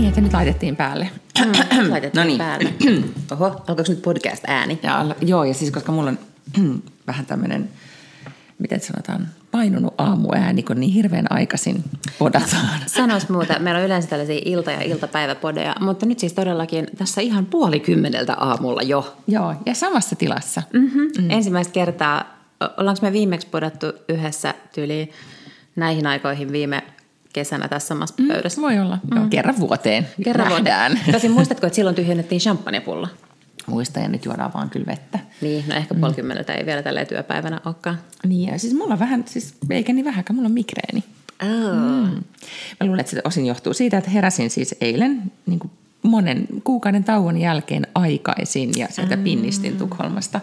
Niin, että nyt laitettiin päälle. Laitettiin No niin. päälle. Oho, alkoiko nyt podcast-ääni? Ja, joo, ja siis koska mulla on vähän tämmöinen, miten sanotaan, painunut aamuääni, kun niin hirveän aikaisin podataan. Sanois muuta, meillä on yleensä tällaisia ilta- ja iltapäiväpodeja, mutta nyt siis todellakin tässä ihan puoli kymmeneltä aamulla jo. Joo, ja samassa tilassa. Mm-hmm. Mm. Ensimmäistä kertaa, ollaanko me viimeksi podattu yhdessä tyyliin näihin aikoihin viime kesänä tässä samassa pöydässä? Voi olla. Joo, kerran vuoteen Kerran nähdään. vuoteen. Tosin muistatko, että silloin tyhjennettiin champagnepulla? Muista, ja nyt juodaan vaan kyllä vettä. Niin, no ehkä puoli kymmeneltä ei vielä tällä työpäivänä olekaan. Niin, ja siis mulla on vähän, siis eikä niin vähäkään, mulla on migreeni. Oh. Mm. Mä luulen, että se osin johtuu siitä, että heräsin siis eilen niin kuin monen kuukauden tauon jälkeen aikaisin ja sieltä mm. pinnistin Tukholmasta.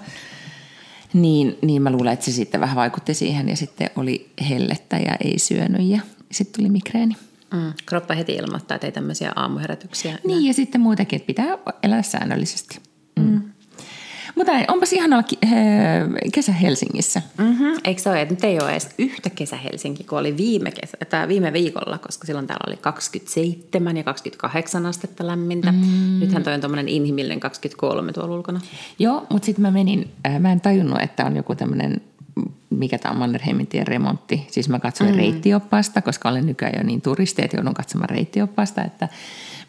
Niin, niin mä luulen, että se sitten vähän vaikutti siihen ja sitten oli hellettä ja ei syönyt ja sitten tuli migreeni. Mm. Kroppa heti ilmoittaa, että ei tämmöisiä aamuherätyksiä. Niin ja sitten muutenkin, että pitää elää säännöllisesti. Mm. Mutta näin, onpas äh, kesä Helsingissä. Mm-hmm. Eikö se ole, että nyt ei ole edes yhtä kesä Helsinki, kun oli viime, kesä, tai viime viikolla, koska silloin täällä oli 27 ja 28 astetta lämmintä. Mm. Nythän toi on tuommoinen inhimillinen 23 tuolla ulkona. Joo, mutta sitten mä menin, äh, mä en tajunnut, että on joku tämmöinen, mikä tämä on Mannerheimin tien remontti. Siis mä katsoin mm. reittioppaasta, koska olen nykyään jo niin turisti, että joudun katsomaan reittioppaasta, että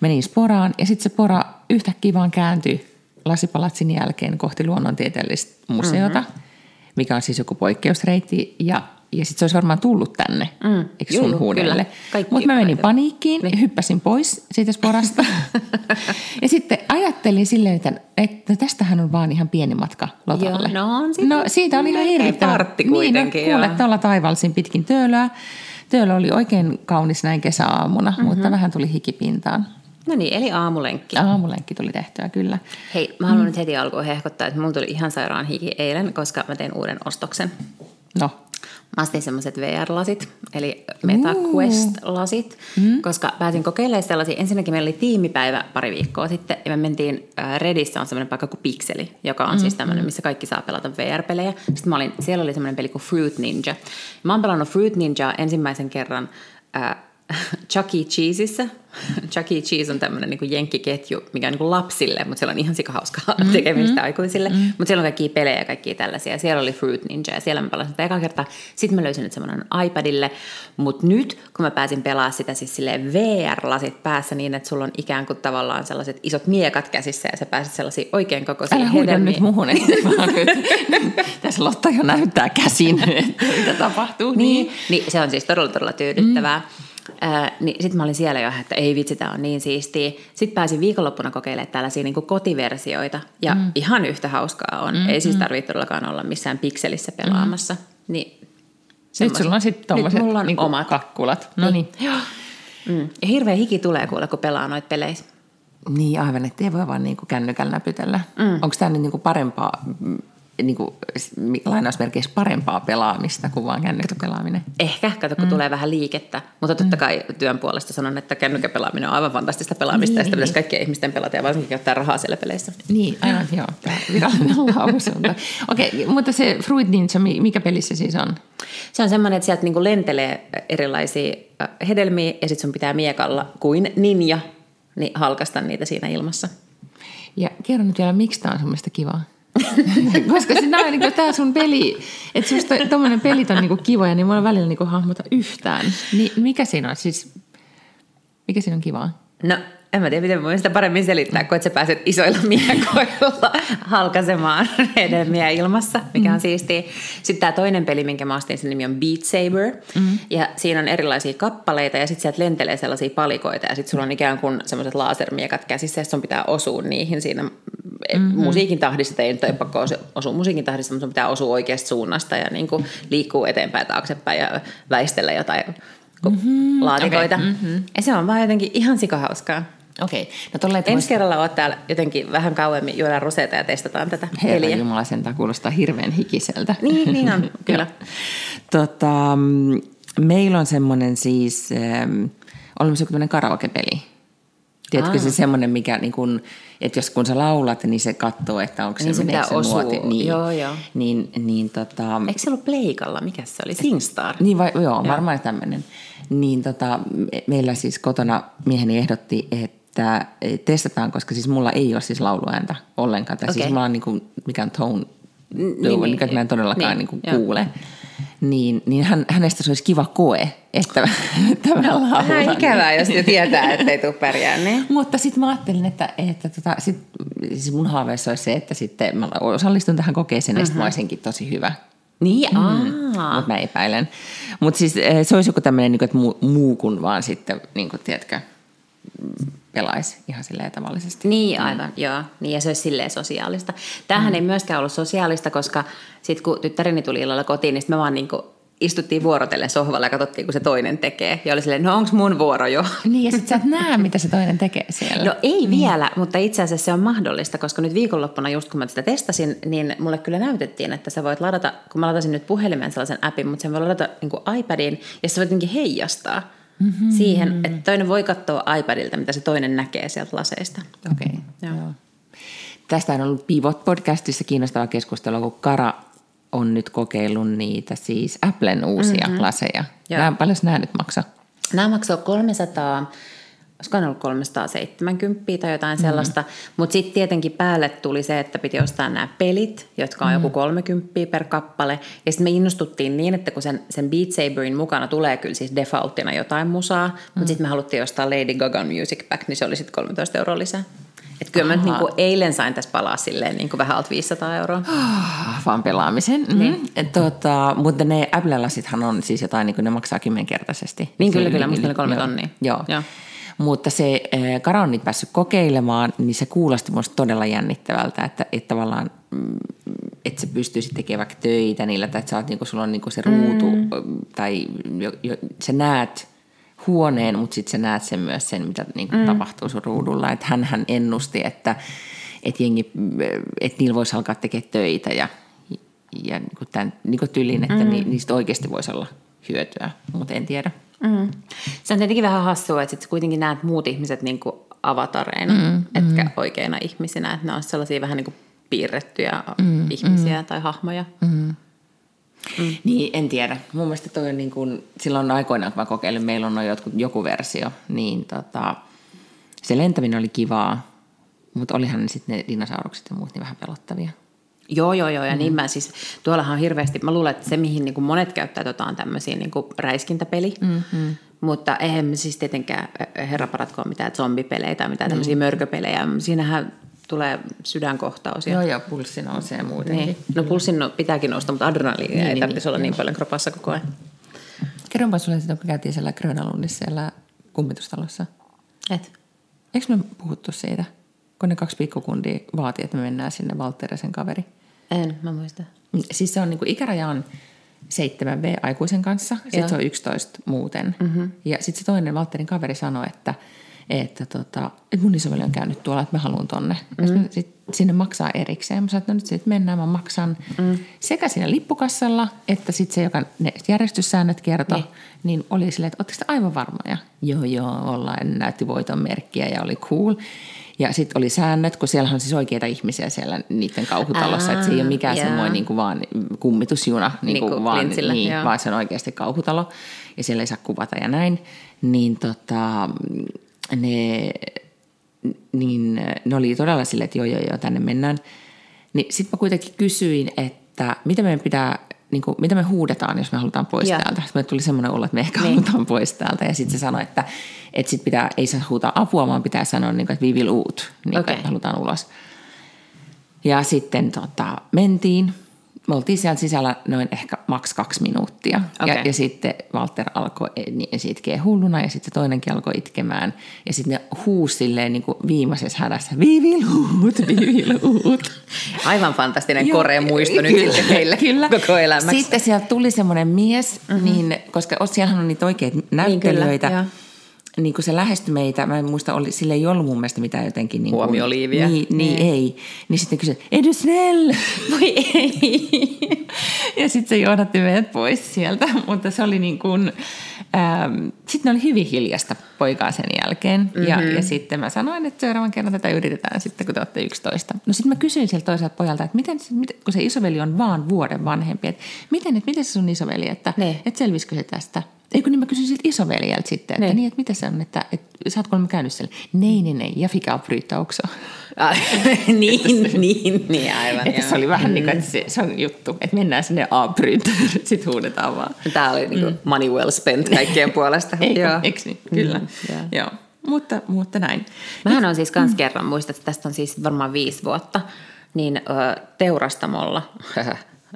menin Sporaan ja sitten se Spora yhtäkkiä vaan kääntyi lasipalatsin jälkeen kohti luonnontieteellistä museota, mm-hmm. mikä on siis joku poikkeusreitti ja ja sitten se olisi varmaan tullut tänne, mm. eikö sun juu, huudelle? Mutta mä menin paniikkiin, niin. hyppäsin pois siitä sporasta. ja sitten ajattelin silleen, että, että tästähän on vaan ihan pieni matka Lotalle. Joo, no on siitä- no, siitä oli ihan hirvittävä. partti Niin, no, kuule, tuolla taivalsin pitkin töölöä. Töölö oli oikein kaunis näin kesäaamuna, mm-hmm. mutta vähän tuli hikipintaan. No niin, eli aamulenkki. Aamulenkki tuli tehtyä kyllä. Hei, mä haluan mm. nyt heti alkuun hehkottaa, että mulla tuli ihan sairaan hiki eilen, koska mä tein uuden ostoksen. No, Mä astin semmoiset VR-lasit, eli MetaQuest-lasit, mm. koska pääsin kokeilemaan sellaisia. Ensinnäkin meillä oli tiimipäivä pari viikkoa sitten, ja me mentiin äh, Redissä on semmoinen paikka kuin Pixeli, joka on mm. siis tämmöinen, missä kaikki saa pelata VR-pelejä. Sitten mä olin, siellä oli semmoinen peli kuin Fruit Ninja. Mä oon pelannut Fruit Ninjaa ensimmäisen kerran äh, Chuck E. Cheeseissa. Chuck E. Cheese on tämmöinen niin jenkkiketju, mikä on niin lapsille, mutta siellä on ihan sikahauskaa mm, tekemistä mm, aikuisille. Mm. Mutta siellä on kaikkia pelejä ja kaikkia tällaisia. Siellä oli Fruit Ninja ja siellä mä pelasin sitä kertaa. Sitten mä löysin nyt semmoinen iPadille. Mutta nyt, kun mä pääsin pelaamaan sitä siis silleen VR-lasit päässä niin, että sulla on ikään kuin tavallaan sellaiset isot miekat käsissä ja sä pääset sellaisiin oikein kokoisiin älä huida nyt muhun, vaan nyt. Tässä Lotta jo näyttää käsin, että mitä tapahtuu. Niin, niin se on siis todella, todella tyydyttävää. Mm. Äh, niin sitten mä olin siellä jo, että ei vitsi, tämä on niin siistiä. Sitten pääsin viikonloppuna kokeilemaan tällaisia niin kotiversioita. Ja mm. ihan yhtä hauskaa on. Mm, ei siis tarvitse todellakaan olla missään pikselissä pelaamassa. Mm. Niin, Nyt sulla on sitten tuommoiset mulla on niin omat. kakkulat. No niin. Joo. Mm. Ja hirveä hiki tulee kuule, kun pelaa noita peleissä. Niin aivan, että ei voi vaan niin kuin kännykällä näpytellä. Mm. Onko tämä nyt niin kuin parempaa, mm, niin kuin, lainausmerkeissä parempaa pelaamista kuin vaan kännykkäpelaaminen? Ehkä, kato, kun mm. tulee vähän liikettä. Mutta totta kai työn puolesta sanon, että kännykkäpelaaminen on aivan fantastista pelaamista. Niin. Ja sitä pitäisi kaikkien ihmisten pelata ja varsinkin ottaa rahaa siellä peleissä. Niin, aivan joo. Virallinen lausunto. Okei, okay, mutta se Fruit Ninja, mi- mikä peli se siis on? Se on semmoinen, että sieltä niinku lentelee erilaisia hedelmiä ja sitten sun pitää miekalla kuin ninja niin halkasta niitä siinä ilmassa. Ja kerro nyt vielä, miksi tämä on sun mielestä kivaa? Koska sinä on niin tämä sun peli, että susta tuommoinen pelit on niin kivoja, niin mulla on välillä niin hahmota yhtään. Niin mikä siinä on siis, mikä siinä on kivaa? No, en mä tiedä, miten voin sitä paremmin selittää, kun sä pääset isoilla miekoilla halkasemaan hedelmiä ilmassa, mikä on siistiä. Sitten tämä toinen peli, minkä mä ostin, sen nimi on Beat Saber. Mm. Ja siinä on erilaisia kappaleita ja sitten sieltä lentelee sellaisia palikoita ja sitten sulla on ikään kuin semmoiset lasermiekat käsissä ja sun pitää osua niihin siinä mm-hmm. musiikin tahdissa, tai ei nyt ole pakko osu- osua musiikin tahdissa, mutta pitää osua oikeasta suunnasta ja niin kuin liikkuu eteenpäin taaksepäin ja väistellä jotain mm-hmm. laatikoita. Okay. Mm-hmm. Ja se on vaan jotenkin ihan sikahauskaa. Okei. No tolleen, Ensi vois- kerralla oot täällä jotenkin vähän kauemmin, juodaan roseita ja testataan tätä Herra. Jumala, sentään kuulostaa hirveän hikiseltä. Niin, niin on, kyllä. tota, mm, meillä on semmoinen siis, ähm, olemassa tämmöinen karaokepeli. Tiedätkö Aa. se semmoinen, mikä niin kun, että jos kun sä laulat, niin se katsoo, että onko se, Niin se meneekö pitää osua. Niin, Joo, joo. Niin, niin tota, Eikö se ollut Pleikalla? Mikä se oli? Singstar? Niin vai, joo, varmaan tämmöinen. Niin tota, me- meillä siis kotona mieheni ehdotti, että testataan, koska siis mulla ei ole siis lauluääntä ollenkaan. Tai siis Okei. mulla on niinku, mikään tone, niin, niin, niin, mikä mä en todellakaan niin, niin, niin joo. Niin, niin hän, hänestä se olisi kiva koe, että, että mä laulan. Vähän ikävää, jos jo tietää, että ei tule pärjää. Niin. Mutta sitten mä ajattelin, että, että tota, sit, siis mun haaveissa olisi se, että sitten mä osallistun tähän kokeeseen ja sitten mä olisinkin tosi hyvä. Niin, aa. Mutta mä epäilen. Mutta siis eh, se olisi joku tämmöinen, niin että muu, muu kuin vaan sitten, niin kuin, tiedätkö, mm, pelaisi ihan silleen tavallisesti. Niin, aivan, joo. Niin, ja se olisi silleen sosiaalista. Tämähän mm. ei myöskään ollut sosiaalista, koska sitten kun tyttäreni tuli illalla kotiin, niin me vaan niinku istuttiin vuorotellen sohvalla ja katsottiin, kun se toinen tekee. Ja oli silleen, no onks mun vuoro jo? Niin, ja sitten sä et näe, mitä se toinen tekee siellä. No ei mm. vielä, mutta itse asiassa se on mahdollista, koska nyt viikonloppuna just kun mä sitä testasin, niin mulle kyllä näytettiin, että sä voit ladata, kun mä latasin nyt puhelimeen sellaisen appin, mutta sen voi ladata niin iPadiin ja sä voit heijastaa mm-hmm. siihen, että toinen voi katsoa iPadilta, mitä se toinen näkee sieltä laseista. Okei, okay, Joo. joo. Tästä on ollut Pivot-podcastissa kiinnostava keskustelu, kun Kara on nyt kokeillut niitä siis Applen uusia mm-hmm. laseja. Joo. Nämä, paljon nämä nyt maksaa? Nämä maksoi 300, olisiko ne ollut 370 tai jotain mm. sellaista, mutta sitten tietenkin päälle tuli se, että piti ostaa nämä pelit, jotka on mm. joku 30 per kappale. Ja sitten me innostuttiin niin, että kun sen, sen Beat Saberin mukana tulee kyllä siis defaulttina jotain musaa, mutta mm. sitten me haluttiin ostaa Lady Gagan Music Pack, niin se oli sitten 13 euroa lisää. Että kyllä mä nyt niinku eilen sain tässä palaa silleen niinku vähän alt 500 euroa. Ah, vaan pelaamisen. Mm. Niin. Tota, mutta ne Apple-lasithan on siis jotain, niin ne maksaa kymmenkertaisesti. Niin, kyllä, kyllä, musta ne kolme joo. tonnia. Joo. Joo. Mutta se äh, Kara on nyt päässyt kokeilemaan, niin se kuulosti musta todella jännittävältä, että, että tavallaan mm, että sä pystyisit tekemään vaikka töitä niillä, tai että sä oot, niinku, sulla on niinku se ruutu, mm. tai jo, jo, sä näet huoneen, mutta sitten sä näet sen myös sen, mitä niinku mm. tapahtuu sun ruudulla. Että hän ennusti, että et jengi, että niillä voisi alkaa tekemään töitä ja, ja niinku tämän niinku tyylin, että mm. niistä oikeasti voisi olla hyötyä, mutta en tiedä. Mm. Se on tietenkin vähän hassua, että sit sä kuitenkin näet muut ihmiset niin kuin avatareina, mm, etkä mm. oikeina ihmisinä. Että ne on sellaisia vähän niin kuin piirrettyjä mm, ihmisiä mm. tai hahmoja. Mm. Mm. Niin, en tiedä. Mun mielestä toi on niin kuin, silloin aikoinaan, kun mä kokeilin, meillä on jotkut, joku versio, niin tota, se lentäminen oli kivaa, mutta olihan sitten ne dinosaurukset ja muut niin vähän pelottavia. Joo, joo, joo. Ja mm. niin mä siis, tuollahan on hirveästi, mä luulen, että se mihin niin kuin monet käyttää tota on tämmöisiä niin kuin räiskintäpeli. Mm-hmm. Mutta eihän me siis tietenkään, eh, herra paratko, mitään zombipelejä tai mitään tämmöisiä mörköpelejä. Siinähän tulee sydänkohtaus. ja- Joo, joo, pulssi nousee muutenkin. Niin. No pulssin no, pitääkin nousta, mutta adrenaliinia Niin, ei niin, tarvitsisi niin, olla niin paljon kropassa koko ajan. Kerronpa sulle sitten, kun käytiin siellä Grönalundissa siellä kummitustalossa. Et. Eikö me puhuttu siitä, kun ne kaksi pikkukundia vaati, että me mennään sinne Valtteri ja sen kaveri? En, mä muista. Siis se on niin kuin ikäraja on 7V aikuisen kanssa, sitten se on 11 muuten. Mm-hmm. Ja sitten se toinen Valtterin kaveri sanoi, että, että, tota, että mun isoveli on käynyt tuolla, että mä haluan tonne. Mm-hmm. Ja sit, sit sinne maksaa erikseen. Mä sanoin, että no nyt sitten mennään, mä maksan mm. sekä siinä lippukassalla, että sitten se, joka ne järjestyssäännöt kertoi, niin. niin oli silleen, että ootteko te aivan varmoja? Joo, joo, ollaan. Näytti voiton merkkiä ja oli cool. Ja sitten oli säännöt, kun siellä on siis oikeita ihmisiä siellä niiden kauhutalossa, että se ei ole mikään jaa. semmoinen niin kuin vaan kummitusjuna, niin Niin kuin kuin vaan, Lintsillä, niin, joo. vaan se on oikeasti kauhutalo ja siellä ei saa kuvata ja näin. Niin, tota, ne, niin ne oli todella silleen, että joo, joo, joo, tänne mennään. Niin sitten mä kuitenkin kysyin, että mitä meidän pitää, niin kuin, mitä me huudetaan, jos me halutaan pois Joo. täältä. Sitten me tuli semmoinen olo, että me ehkä Niin. halutaan pois täältä. Ja sitten se sanoi, että, että sit pitää, ei saa huutaa apua, vaan pitää sanoa, niin kuin, että we will out, niin kuin, Okei. että halutaan ulos. Ja sitten tota, mentiin. Me oltiin siellä sisällä noin ehkä maks kaksi minuuttia. Ja, Okei. ja sitten Walter alkoi eh, niin itkee hulluna ja sitten toinenkin alkoi itkemään. Ja sitten ne huusi silleen niin kuin viimeisessä hädässä, viiviluut, viiviluut. Aivan fantastinen Joo, koremuisto nyt kyllä, sitten heille kyllä. koko elämäksi. Sitten sieltä tuli semmoinen mies, mm-hmm. niin, koska siellähän on niitä oikeita näyttelijöitä. kyllä, joo. Niin kuin se lähestyi meitä, mä en muista, oli, sillä ei ollut mun mielestä mitään jotenkin... Niin Huomioliiviä. Niin, niin, Niin. ei. Niin sitten kysyi, Edu Snell! Voi ei. ja sitten se johdatti meidät pois sieltä, mutta se oli niin kuin, ähm, sitten oli hyvin hiljasta poikaa sen jälkeen. Mm-hmm. Ja, ja sitten mä sanoin, että seuraavan kerran tätä yritetään sitten, kun te olette 11. No sitten mä kysyin sieltä toiselta pojalta, että miten, kun se isoveli on vaan vuoden vanhempi, että miten, että miten se sun isoveli, että, Niin. että selvisikö se tästä? Eikö niin mä kysyin siltä isoveljeltä sitten, että Niin. niin, niin että mitä se on, että, että sä oot kuulemma käynyt siellä. Nei, nei, nei, ja fick avbryta också. Ah, niin, niin, niin, aivan. Että joo. se oli vähän niin kuin, että se, se on juttu, että mennään sinne avbryta, sitten huudetaan vaan. Tämä oli niinku money well spent kaikkien puolesta. Eikö, Joo. eikö niin? Kyllä. Mm, joo. Joo. Mutta, mutta näin. Mähän on siis kans kerran, muistat, että tästä on siis varmaan viisi vuotta, niin ö, Teurastamolla,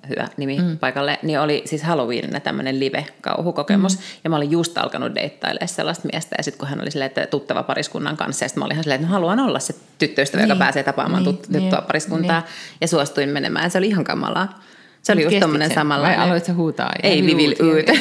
hyvä nimi mm. paikalle, niin oli siis Halloweenina tämmöinen live-kauhukokemus. Mm. Ja mä olin just alkanut deittailemaan sellaista miestä. Ja sitten kun hän oli silleen, että tuttava pariskunnan kanssa, ja sitten mä olin ihan silleen, että haluan olla se tyttöystävä, niin. joka pääsee tapaamaan Niin, tut- tuttua niin, pariskuntaa. niin. Ja suostuin menemään. Se oli ihan kamalaa. Se oli just tommonen samanlainen. Vai aloit sä huutaa? Ja Ei Vivi Vivil. Uut.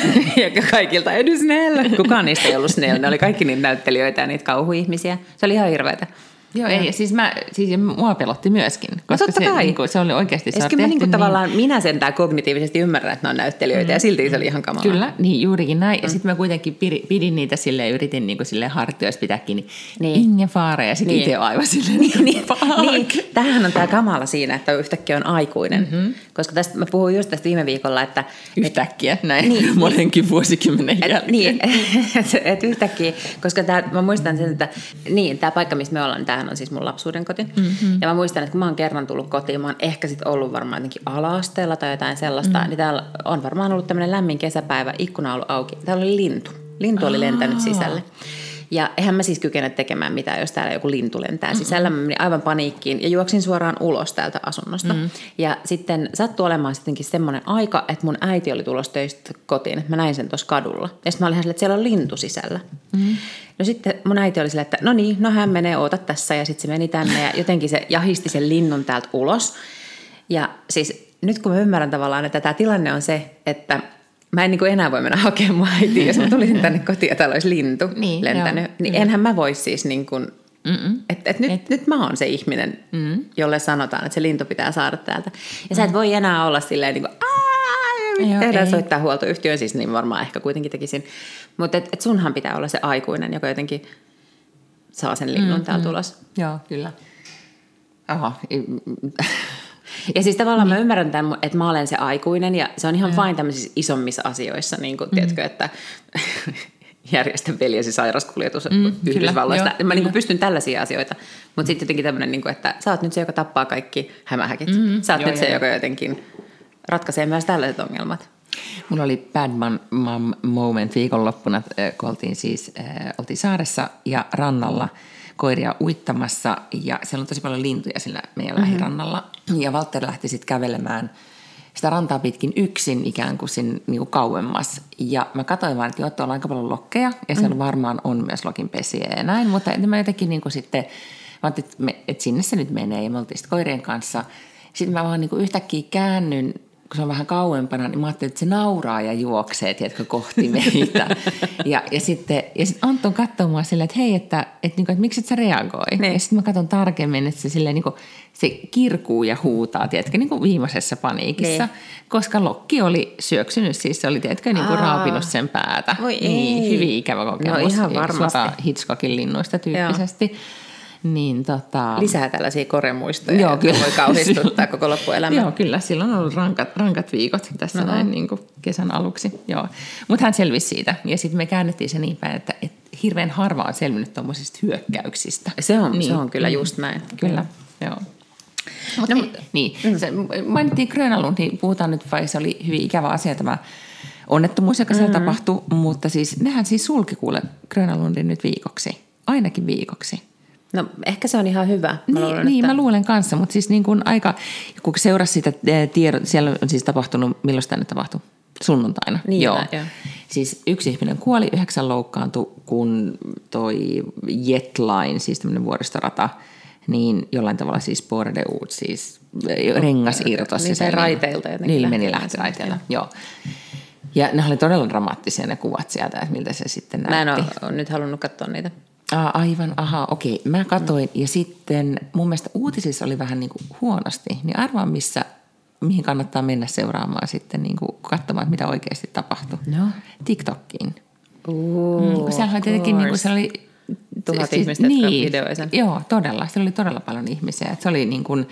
Ja kaikilta Edu Snell. Kukaan niistä ei ollut Snell. Ne oli kaikki niitä näyttelijöitä ja niitä kauhuihmisiä. Se oli ihan hirveätä. Joo, ei, ja siis, mä, siis mua pelotti myöskin, koska totta se, kai. Niin kuin, se oli oikeasti, se on sitten mä tehty niinku niin, tavallaan, minä sentään kognitiivisesti ymmärrän, että ne on näyttelijöitä, mm. ja silti se oli ihan kamalaa. Kyllä, niin juurikin näin. Mm. Ja sitten mä kuitenkin pidin, pidin niitä sille yritin niin sille hartioissa pitää kiinni. Niin. Niin. Inge Faare ja sitten Niin. niin. itse aivan silleen, niin, niin, niin, tämähän on tämä kamala siinä, että yhtäkkiä on aikuinen. Mm-hmm. Koska tästä, mä puhuin just tästä viime viikolla, että Yhtäkkiä näin Niin. niin. monenkin vuosikymmenen Et, jälkeen. niin, että et yhtäkkiä, koska tää, mä muistan sen, että niin, tämä paikka, missä me ollaan, niin tämähän on siis mun lapsuuden koti. Mm-hmm. Ja mä muistan, että kun mä oon kerran tullut kotiin, mä oon ehkä sit ollut varmaan jotenkin ala-asteella tai jotain sellaista, mm-hmm. niin täällä on varmaan ollut tämmöinen lämmin kesäpäivä, ikkuna on ollut auki. Täällä oli lintu. Lintu oli lentänyt sisälle. Ja eihän mä siis kykene tekemään mitään, jos täällä joku lintu lentää sisällä. Mä menin aivan paniikkiin ja juoksin suoraan ulos täältä asunnosta. Mm. Ja sitten sattui olemaan sittenkin semmoinen aika, että mun äiti oli tulossa töistä kotiin. Mä näin sen tuossa kadulla. Ja sitten mä olin ihan silleen, että siellä on lintu sisällä. Mm. No sitten mun äiti oli silleen, että no niin, no hän menee, oota tässä. Ja sitten se meni tänne ja jotenkin se jahisti sen linnun täältä ulos. Ja siis nyt kun mä ymmärrän tavallaan, että tämä tilanne on se, että mä en niin kuin enää voi mennä hakemaan mun äitiä, jos mä tulisin tänne kotiin ja täällä olisi lintu Niin, lentänyt. joo, niin kyllä. enhän mä voi siis niin kuin, että et nyt, et. nyt mä oon se ihminen, mm. jolle sanotaan, että se lintu pitää saada täältä. Ja sä et voi enää olla silleen niin kuin, Joo, tehdään ei. soittaa huoltoyhtiöön, siis niin varmaan ehkä kuitenkin tekisin. Mutta et, et sunhan pitää olla se aikuinen, joka jotenkin saa sen linnun mm, täältä ulos. Joo, kyllä. Aha, Ja siis tavallaan niin. mä ymmärrän tämän, että mä olen se aikuinen ja se on ihan vain tämmöisissä isommissa asioissa, niin kuin, mm. tiedätkö, että järjestä veljesi sairaskuljetus mm, Yhdysvalloista. joo, mä niin kuin kyllä. pystyn tällaisia asioita, mutta sitten jotenkin tämmöinen, niin kuin, että sä oot nyt se, joka tappaa kaikki hämähäkit. Mm, sä oot joo, nyt se, joo. joka jotenkin ratkaisee myös tällaiset ongelmat. Mulla oli bad mom, mom moment viikonloppuna, kun oltiin siis oltiin saaressa ja rannalla koiria uittamassa ja siellä on tosi paljon lintuja sillä meidän mm-hmm. lähirannalla. Ja Valtteri lähti sitten kävelemään sitä rantaa pitkin yksin ikään kuin sinne niin kuin kauemmas. Ja mä katsoin vaan, että joo, on aika paljon lokkeja ja siellä mm. varmaan on myös lokinpesiä ja näin, mutta mä jotenkin niin kuin sitten, mä että, me, että sinne se nyt menee ja me oltiin sitten koirien kanssa. Sitten mä vaan niin kuin yhtäkkiä käännyn kun se on vähän kauempana, niin mä ajattelin, että se nauraa ja juoksee, tiedätkö, kohti meitä. ja, ja, sitten, ja sitten Anton katsoo mua silleen, että hei, että, että, niin kuin, että miksi et sä reagoi? Niin. Ja sitten mä katson tarkemmin, että se, silleen, niin kuin, se kirkuu ja huutaa, tiedätkö, niin kuin viimeisessä paniikissa. Niin. Koska lokki oli syöksynyt, siis se oli, tiedätkö, niin kuin Aa. raapinut sen päätä. Voi niin, ei. hyvin ikävä kokemus. No ihan varmasti. Hitchcockin linnuista tyyppisesti. Niin tota... Lisää tällaisia koremuistoja, Joo, kyllä. voi kauhistuttaa koko loppuelämän. Joo, kyllä. Silloin on ollut rankat, rankat viikot tässä No. näin niin kuin kesän aluksi. Joo. Mutta hän selvisi siitä. Ja sitten me käännettiin se niin päin, että, että hirveän harva on selvinnyt tuommoisista hyökkäyksistä. Se on, niin. se on kyllä just näin. Kyllä, joo. No, No, no, niin, mm. se, mainittiin Grönalund, niin puhutaan nyt, vai se oli hyvin ikävä asia tämä onnettomuus, joka siellä Mm-hmm. tapahtui, mutta siis nehän siis sulki kuule Grönalundin nyt viikoksi, ainakin viikoksi. No ehkä se on ihan hyvä. Mä Niin, luulen, niin että... mä luulen kanssa, mutta siis niin kuin aika, kun seurasi sitä eh, tiedot, siellä on siis tapahtunut, milloin nyt tapahtui? Sunnuntaina. Niin, joo. joo. Siis yksi ihminen kuoli, yhdeksän loukkaantui, kun toi Jetline, siis tämmöinen vuoristorata, niin jollain tavalla siis Borde Ut, siis rengas irtosi. Niin, se raiteilta jotenkin Niin, meni lähti raiteilta, joo. Ja ne oli todella dramaattisia ne kuvat sieltä, että miltä se sitten Mä en näytti. ole nyt halunnut katsoa niitä. Aa, aivan, aha, okei. Mä katoin ja sitten mun mielestä uutisissa oli vähän niin kuin huonosti. Niin arvaa missä, mihin kannattaa mennä seuraamaan sitten niin kuin katsomaan, mitä oikeasti tapahtui. No. TikTokkiin. Ooh, Mm, Sehän oli tietenkin niin kuin, se oli... Tuhat ihmistä, jotka videoi sen. Joo, todella. Siellä oli todella paljon ihmisiä. Et se oli niin kuin,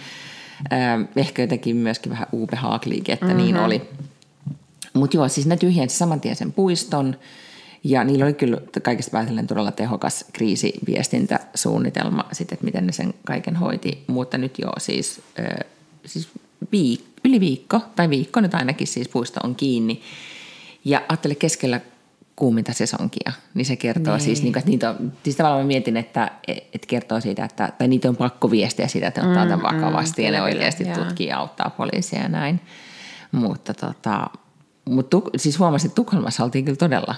äh, ehkä jotenkin myöskin vähän uupe haakliike, että mm-hmm. niin oli. Mutta joo, siis ne tyhjensi saman tien sen puiston. Ja niillä oli kyllä kaikista päätellen todella tehokas kriisiviestintäsuunnitelma, sitten, että miten ne sen kaiken hoiti. Mutta nyt joo, siis, äh, siis viik- yli viikko, tai viikko nyt ainakin siis puisto on kiinni. Ja ajattele keskellä kuuminta sesonkia, niin se kertoo Niin. siis, niin kuin, että niitä on, siis tavallaan mä mietin, että, että kertoo siitä, että, tai niitä on pakko viestiä siitä, että ottaa tämän vakavasti ja ne oikeasti joo. tutkii ja auttaa poliisia ja näin. Mutta tota, tuk, siis huomasin, että Tukholmassa oltiin kyllä todella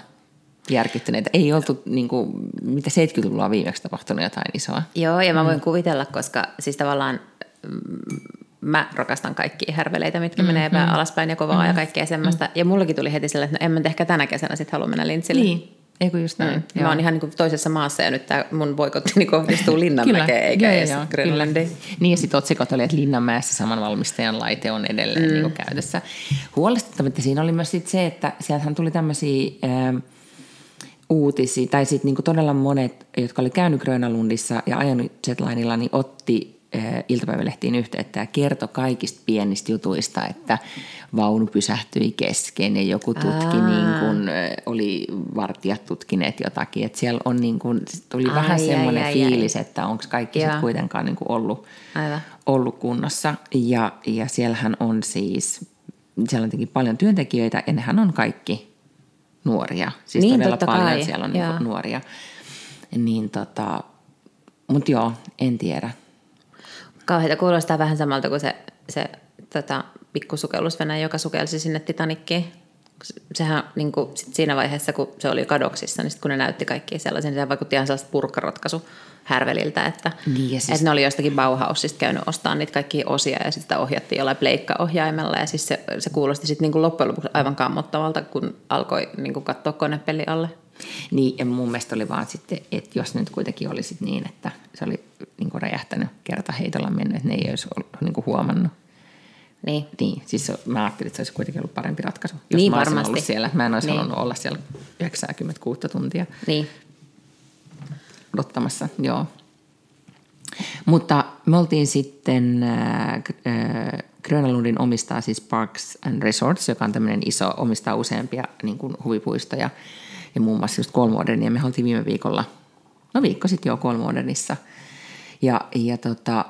järkyttyneitä. Ei oltu, niin kuin, mitä 70-luvulla on viimeksi tapahtunut jotain isoa. Joo, ja mä voin mm. kuvitella, koska siis tavallaan mm, mä rakastan kaikkia härveleitä, mitkä mm-hmm. menee pää alaspäin ja kovaa mm-hmm. ja kaikkea semmoista. Mm. Ja mullakin tuli heti sellainen, että no en mä ehkä tänä kesänä sitten halua mennä lintsille. Niin, ei kun just näin. Mm. Mä oon ihan niin kuin toisessa maassa ja nyt tämä mun boikottini kohdistuu Linnanmäkeen eikä Joo, edes Grönlandiin. Niin ja sitten otsikot oli, että Linnanmäessä saman valmistajan laite on edelleen mm. niin käytössä. Huolestuttavaa siinä oli myös sit se, että sieltähän tuli tämmöisiä uutisia, tai sitten niinku todella monet, jotka oli käynyt Grönalundissa ja ajanut Jetlinella, niin otti äh, iltapäivälehtiin yhteyttä ja kertoi kaikista pienistä jutuista, että vaunu pysähtyi kesken ja joku tutki, Aa. niin kun, äh, oli vartijat tutkineet jotakin. Että siellä on niin kun, tuli Ai, vähän ai, semmoinen ai, fiilis, että onko kaikki sit kuitenkaan niin ollut, Aivan. ollut kunnossa. Ja, ja siellähän on siis, siellä on tietenkin paljon työntekijöitä ja nehän on kaikki nuoria. Siis Niin, todella paljon kai, siellä on niinku nuoria. Niin tota, mutta joo, en tiedä. Kauheita kuulostaa vähän samalta kuin se, se tota, pikkusukellusvenä, joka sukelsi sinne Titanikkiin. Sehän niin kuin, sit siinä vaiheessa, kun se oli kadoksissa, niin sit kun ne näytti kaikki sellaisen, niin se vaikutti ihan sellaista purkkaratkaisu härveliltä, että, Niin, siis- että ne oli jostakin Bauhausista käynyt ostamaan niitä kaikkia osia ja sitten ohjattiin jollain pleikkaohjaimella ja siis se, se kuulosti sitten niin kuin loppujen lopuksi aivan kammottavalta, kun alkoi niin kuin katsoa konepeli alle. Niin, ja mun mielestä oli vaan sitten, että jos nyt kuitenkin olisi niin, että se oli niin kuin räjähtänyt kerta heitolla mennyt, että ne ei olisi ollut niin kuin huomannut. Niin. Niin, siis se- mä ajattelin, että se olisi kuitenkin ollut parempi ratkaisu. Jos Niin, mä varmasti. ollut siellä. Mä en olisi Niin. halunnut olla siellä 96 tuntia Niin. Odottamassa, joo. Mutta me oltiin sitten, äh, äh, Grönalundin omistaa siis Parks and Resorts, joka on tämmöinen iso, omistaa useampia niin kuin huvipuistoja ja muun muassa just Kolmodernia. Me oltiin viime viikolla, no viikko sitten jo Kolmodernissa. Ja, ja tota,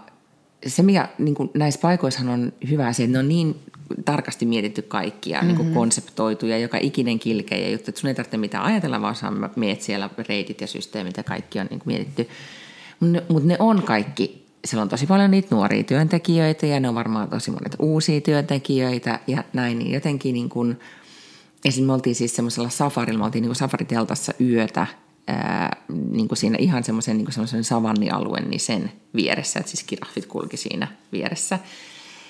se, mikä niin kuin näissä paikoissahan on hyvä se, että ne on niin tarkasti mietitty kaikkia, mm-hmm. niin kuin konseptoitu ja joka ikinen kilkeä juttu, että sun ei tarvitse mitään ajatella, vaan sä meet siellä reitit ja systeemit ja kaikki on niin kuin mietitty. Mutta ne, mut ne on kaikki, siellä on tosi paljon niitä nuoria työntekijöitä ja ne on varmaan tosi monet uusia työntekijöitä ja näin, niin jotenkin niin kuin, Esimerkiksi me oltiin siis semmoisella safarilla, me oltiin niin kuin safariteltassa yötä, ää, niin kuin siinä ihan semmoisen niin savannialueen, niin sen vieressä, että siis kiraffit kulki siinä vieressä.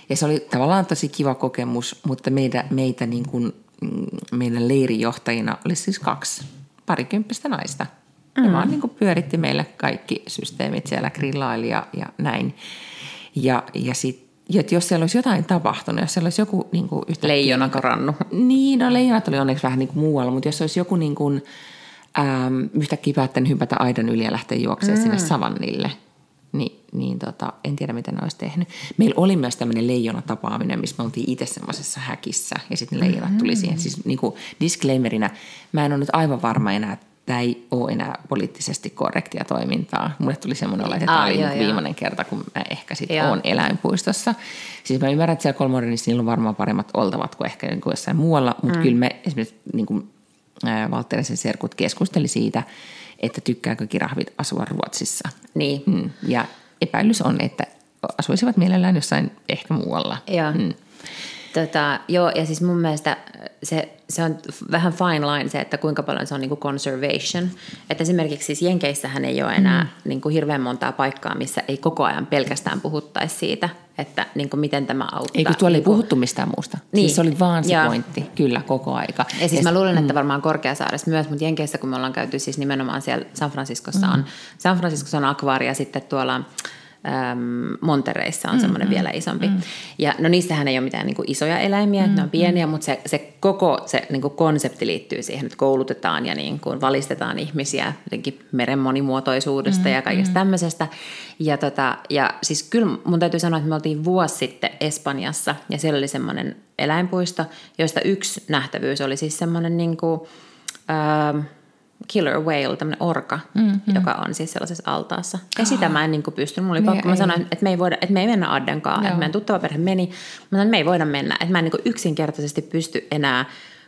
Ja se oli tavallaan tosi kiva kokemus, mutta meitä, meitä niin kuin, mm, meidän leirijohtajina oli siis kaksi parikymppistä naista. Mm. Ne vaan niin kuin pyöritti meille kaikki systeemit siellä, grillaili ja, ja näin. Ja, ja sitten että jos siellä olisi jotain tapahtunut, jos siellä olisi joku niin kuin yhtäkkiä... Leijona karannut. Niin, no leijonat oli onneksi vähän niin kuin muualla, mutta jos olisi joku niin kuin, äm, yhtäkkiä päättänyt hypätä aidan yli ja lähteä juoksemaan mm. sinne savannille, niin, niin tota, en tiedä, mitä ne olisi tehnyt. Meillä oli myös tämmöinen leijona-tapaaminen, missä me oltiin itse semmoisessa häkissä ja sitten ne leijonat tuli siihen. Siis niin kuin disclaimerina, mä en ole nyt aivan varma enää, että tämä ei ole enää poliittisesti korrektia toimintaa. Mulle tuli semmoinen olo, että tämä oli joo, niin joo. viimeinen kerta, kun mä ehkä sitten Joo. olen eläinpuistossa. Siis mä ymmärrän, että siellä Kolmorenissa niillä on varmaan paremmat oltavat kuin ehkä niin kuin jossain muualla, mutta mm. kyllä me esimerkiksi niin kuin, Valtterisen serkut keskusteli siitä, että tykkääkö kirahvit asua Ruotsissa. Niin. Mm. Ja epäilys on, että asuisivat mielellään jossain ehkä muualla. Joo. Mm. Tota, joo, ja siis mun mielestä se, se on vähän fine line se, että kuinka paljon se on niin kuin conservation. Että esimerkiksi siis Jenkeissähän ei ole enää mm. niin kuin hirveän montaa paikkaa, missä ei koko ajan pelkästään puhuttaisi siitä, että niin kuin miten tämä auttaa. Eikö tuolla niin ei puhuttu mistään muusta? Niin. Siis se oli vaan se Joo. pointti, kyllä, koko aika. Ja siis mä luulen, että varmaan Korkeasaaressa myös, mutta Jenkeissä kun me ollaan käyty siis nimenomaan siellä San Franciscossa on, San Franciscossa on akvaari ja sitten tuolla äm, Montereissa on semmoinen vielä isompi. Ja no niissähän ei ole mitään niin kuin isoja eläimiä, että ne on pieniä, mutta se, se koko se niin kuin konsepti liittyy siihen, että koulutetaan ja niin kuin valistetaan ihmisiä jotenkin meren monimuotoisuudesta ja kaikesta tämmöisestä. Ja, tota, ja siis kyllä mun täytyy sanoa, että me oltiin vuosi sitten Espanjassa ja siellä oli semmoinen eläinpuisto, joista yksi nähtävyys oli siis semmoinen niin kuin, ähm, killer whale, tämmöinen orka, mm-hmm. joka on siis sellaisessa altaassa. Ja sitä mä en niin kuin pystynyt. Mulla oli Niin pakko, mä sanoin, että me ei, voida, että me ei mennä Addenkaan. Että meidän tuttava perhe meni. Mä sanoin, että me ei voida mennä. Että mä en niin kuin yksinkertaisesti pysty enää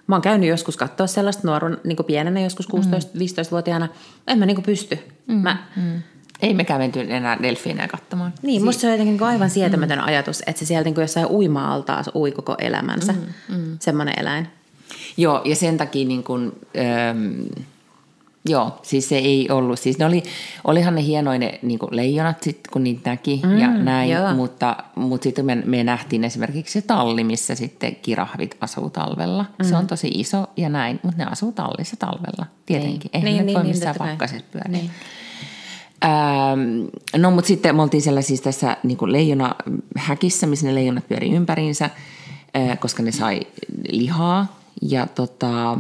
Mä oon käynyt joskus katsoa sellaista nuorun niin kuin pienenä, joskus 16-15-vuotiaana. En mä niin kuin pysty. Mm. Mä, Ei mekään menty enää delfiinejä katsomaan. niin, siis... musta se on jotenkin niinku aivan sietämätön mm. ajatus, että se sieltä niin kuin jossain uima-altaassa ui koko elämänsä. Mm. Mm. Semmoinen eläin. Joo, ja sen takia niin kuin, ähm, joo, siis se ei ollut, siis ne oli, olihan ne hienoja ne niin leijonat sit, kun niitä näki mm, ja näin, joo. mutta, mutta sitten me, me nähtiin esimerkiksi se talli, missä sitten kirahvit asuu talvella. Mm. Se on tosi iso ja näin, mutta ne asuu tallissa talvella, tietenkin. Niin. Eihän Niin, ne niin, voi niin, missään pakkasessa pyöriä. Niin. Ähm, no mutta sitten me oltiin siellä siis tässä niin kuin leijona häkissä, missä ne leijonat pyöri ympäriinsä, äh, koska ne sai lihaa. Ja tota,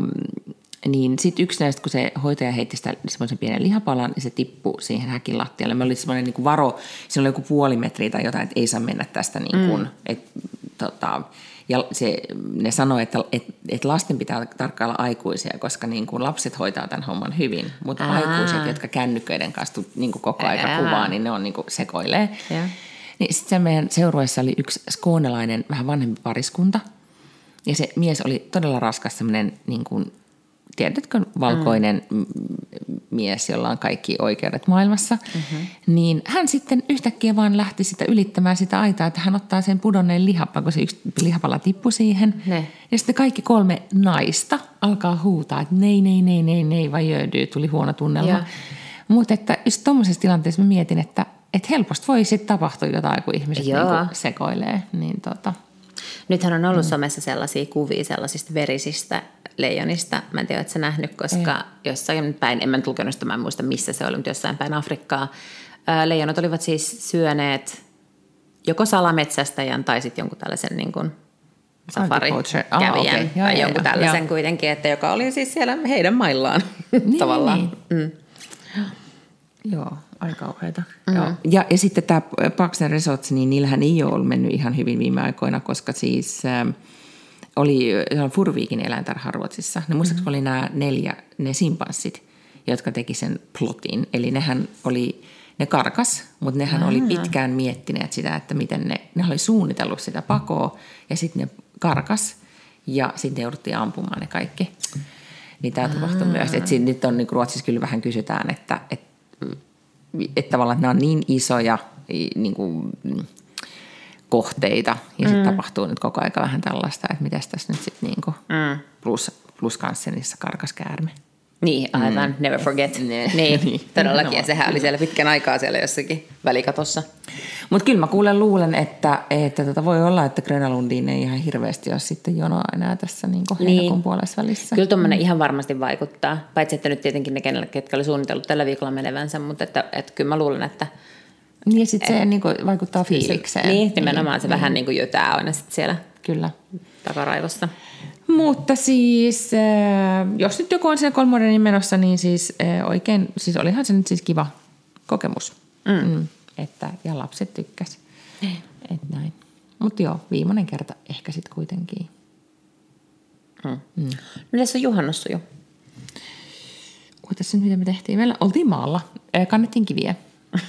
niin sitten yksi näistä, kun se hoitaja heitti sitä semmoisen pienen lihapalan, niin se tippui siihen häkin lattialle. Me oli semmoinen niin varo, siinä oli joku puoli metriä tai jotain, että ei saa mennä tästä niin kuin, mm. et, tota, ja se, ne sanoi, että et, et lasten pitää tarkkailla aikuisia, koska niin kuin lapset hoitaa tämän homman hyvin, mutta Aa. aikuiset, jotka kännyköiden kanssa niin kuin koko aika Ää. kuvaa, niin ne on niin kuin sekoilee. Niin sitten meidän seurueessa oli yksi skoonelainen, vähän vanhempi pariskunta. Ja se mies oli todella raskas, semmoinen niin kuin, tiedätkö, valkoinen mm. mies, jolla on kaikki oikeudet maailmassa. Mm-hmm. Niin hän sitten yhtäkkiä vaan lähti sitä ylittämään sitä aitaa, että hän ottaa sen pudonneen lihapalan, kun se yksi lihapala tippui siihen. Ne. Ja sitten kaikki kolme naista alkaa huutaa, että nei, nei, nei, nei, nei, vai jöödy, tuli huono tunnelma. Mutta että just tuommoisessa tilanteessa mä mietin, että, että helposti voi sitten tapahtua jotain, kun ihmiset Joo. niinku sekoilee. Niin tota, Nythän on ollut mm. somessa sellaisia kuvia sellaisista verisistä leijonista. Mä en tiedä, että sä nähnyt, koska Ei. jossain päin, en mä nyt lukenut sitä, mä en muista missä se oli, mutta jossain päin Afrikkaa. Leijonat olivat siis syöneet joko salametsästäjän tai sitten jonkun tällaisen niin kuin Agriculture. Ah. Joo, tai joo, jonkun joo. tällaisen Joo. kuitenkin, että joka oli siis siellä heidän maillaan Niin, tavallaan. niin. Mm. Joo, aika kauheita. Mm. Joo. Ja, ja sitten tämä Parks and Resorts, niin niillähän ei ole mennyt ihan hyvin viime aikoina, koska siis ähm, oli Furviikin eläintarha Ruotsissa. Ne muistaakseni oli nämä neljä, ne simpanssit, jotka teki sen plotin. Eli nehän oli, ne karkas, mutta nehän oli pitkään miettineet sitä, että miten ne, ne oli suunnitellut sitä pakoa ja sitten ne karkas ja sitten jouduttiin ampumaan ne kaikki. Niin tämä tapahtui myös. Että siinä nyt on niin Ruotsissa kyllä vähän kysytään, että, että, että tavallaan että nämä on niin isoja niin kuin, mm, kohteita ja sitten tapahtuu nyt koko aika vähän tällaista, että mitäs tässä nyt sitten niin kuin, Mm. plus, plus kanssa niissä karkas käärme. Niin, aivan. Mm. Never forget. Ne. Niin, Niin. todellakin. Ja No. sehän oli siellä pitkän aikaa siellä jossakin välikatossa. Mutta kyllä mä kuulen luulen, että, että tota voi olla, että Grönalundiin ei ihan hirveästi ole sitten jonoa enää tässä niin kuin Niin. heinäkuun puolessa välissä. Kyllä tuommoinen ihan varmasti vaikuttaa. Paitsi, että nyt tietenkin ne, kenelle- ketkä oli suunnitellut tällä viikolla menevänsä, mutta että, että kyllä mä luulen, että Niin sitten se niin kuin vaikuttaa fiilikseen. niin, nimenomaan se vähän niin kuin jötää aina sit siellä Kyllä. takaraivossa. Mutta siis, äh, jos nyt joku on siellä kolmodenin menossa, niin siis äh, oikein, siis olihan se nyt siis kiva kokemus. Mm. Mm, että, ja lapset tykkäs. Et näin. Mutta joo, viimeinen kerta ehkä sitten kuitenkin. Mm. No tässä on juhannus jo. Ootas nyt, mitä me tehtiin. Meillä oltiin maalla, kannettiin kiviä.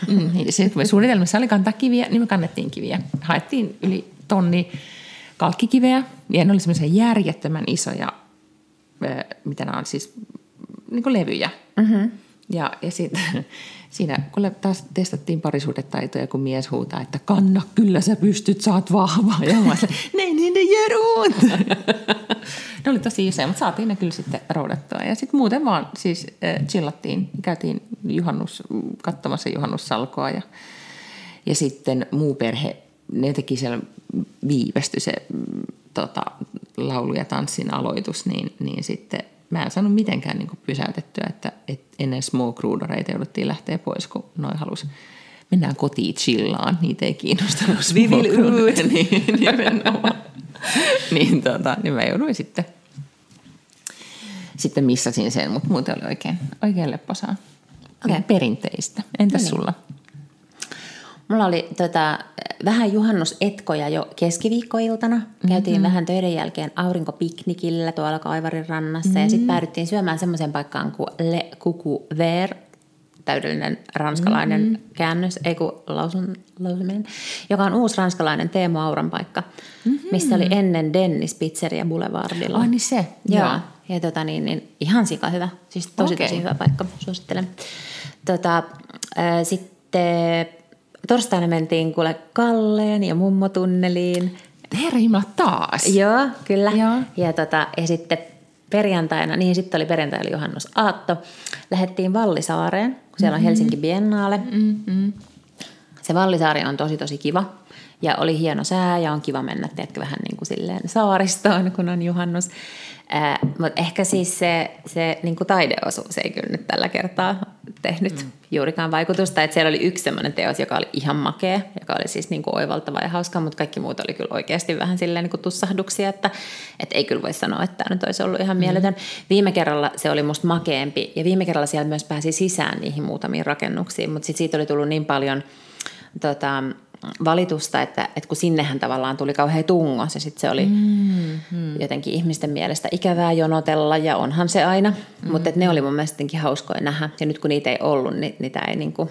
Mm, niin suunnitelmassa oli kantaa kiviä, niin me kannettiin kiviä. Haettiin yli tonni kalkkikiveä, ja ne oli semmoisia järjettömän isoja, mitä nämä on siis, niin kuin levyjä. Mm-hmm. Ja, ja sitten siinä, kun taas testattiin parisuudetaitoja, kun mies huutaa, että kanna, kyllä sä pystyt, sä oot vahva. Ja mä nej, niin ne ont. ne oli tosi isoja, mutta saatiin ne kyllä sitten roudattua. Ja sitten muuten vaan siis äh, chillattiin, käytiin juhannus, katsomassa juhannussalkoa ja, ja sitten muu perhe ne jotenkin siellä viivästyi se mm, tota, laulu- ja tanssin aloitus, niin, niin sitten mä en saanut mitenkään niin pysäytettyä, että, että ennen smoke ruudareita jouduttiin lähteä pois, kun noin halus mennään kotiin chillaan, niitä ei kiinnostanut smoke niin, nimenomaan. niin, tota, niin mä jouduin sitten, sitten missasin sen, mutta muuten oli oikein, oikein lepposaa. Okay. Perinteistä. Entäs no niin. sulla? Mulla oli tota, vähän juhannusetkoja jo keskiviikkoiltana. Mm-hmm. Käytiin vähän töiden jälkeen aurinkopiknikillä tuolla Kaivarin rannassa. Mm-hmm. Ja sitten päädyttiin syömään semmoiseen paikkaan kuin Le Cucu Ver, täydellinen ranskalainen mm-hmm. käännös, ei kun lausun, lausuminen, joka on uusi ranskalainen Teemo Auran paikka, mm-hmm. missä oli ennen Dennis Pizzeria Boulevardilla. Ai niin se, joo. joo. Ja tota niin, niin ihan sika hyvä, siis tosi okay. tosi hyvä paikka, suosittelen. Tota, äh, sitten torstaina mentiin kuule Kalleen ja mummotunneliin. Herra Jumala, taas? Joo, kyllä. Joo. Ja, tota, ja sitten perjantaina, niin sitten oli perjantaina Johannus Aatto. Lähettiin Vallisaareen, kun siellä on mm-hmm. Helsinki Biennaale. Mm-hmm. Se Vallisaari on tosi tosi kiva. Ja oli hieno sää ja on kiva mennä, teetkö, vähän niin kuin silleen saaristoon, kun on juhannus. Äh, mutta ehkä siis se, se niin kuin taideosuus ei kyllä nyt tällä kertaa tehnyt mm. juurikaan vaikutusta. Et siellä oli yksi sellainen teos, joka oli ihan makea, joka oli siis niin kuin oivaltava ja hauska, mutta kaikki muut oli kyllä oikeasti vähän silleen niin kuin tussahduksia, että et ei kyllä voi sanoa, että tämä nyt olisi ollut ihan mm. mieletön. Viime kerralla se oli musta makeempi ja viime kerralla siellä myös pääsi sisään niihin muutamiin rakennuksiin, mutta sitten siitä oli tullut niin paljon tota, valitusta, että, että kun sinnehän tavallaan tuli kauhean tungos ja sitten se oli mm, mm. jotenkin ihmisten mielestä ikävää jonotella ja onhan se aina, mm, mutta ne oli mun mielestä hauskoja nähdä. Ja nyt kun niitä ei ollut, niin niitä ei niinku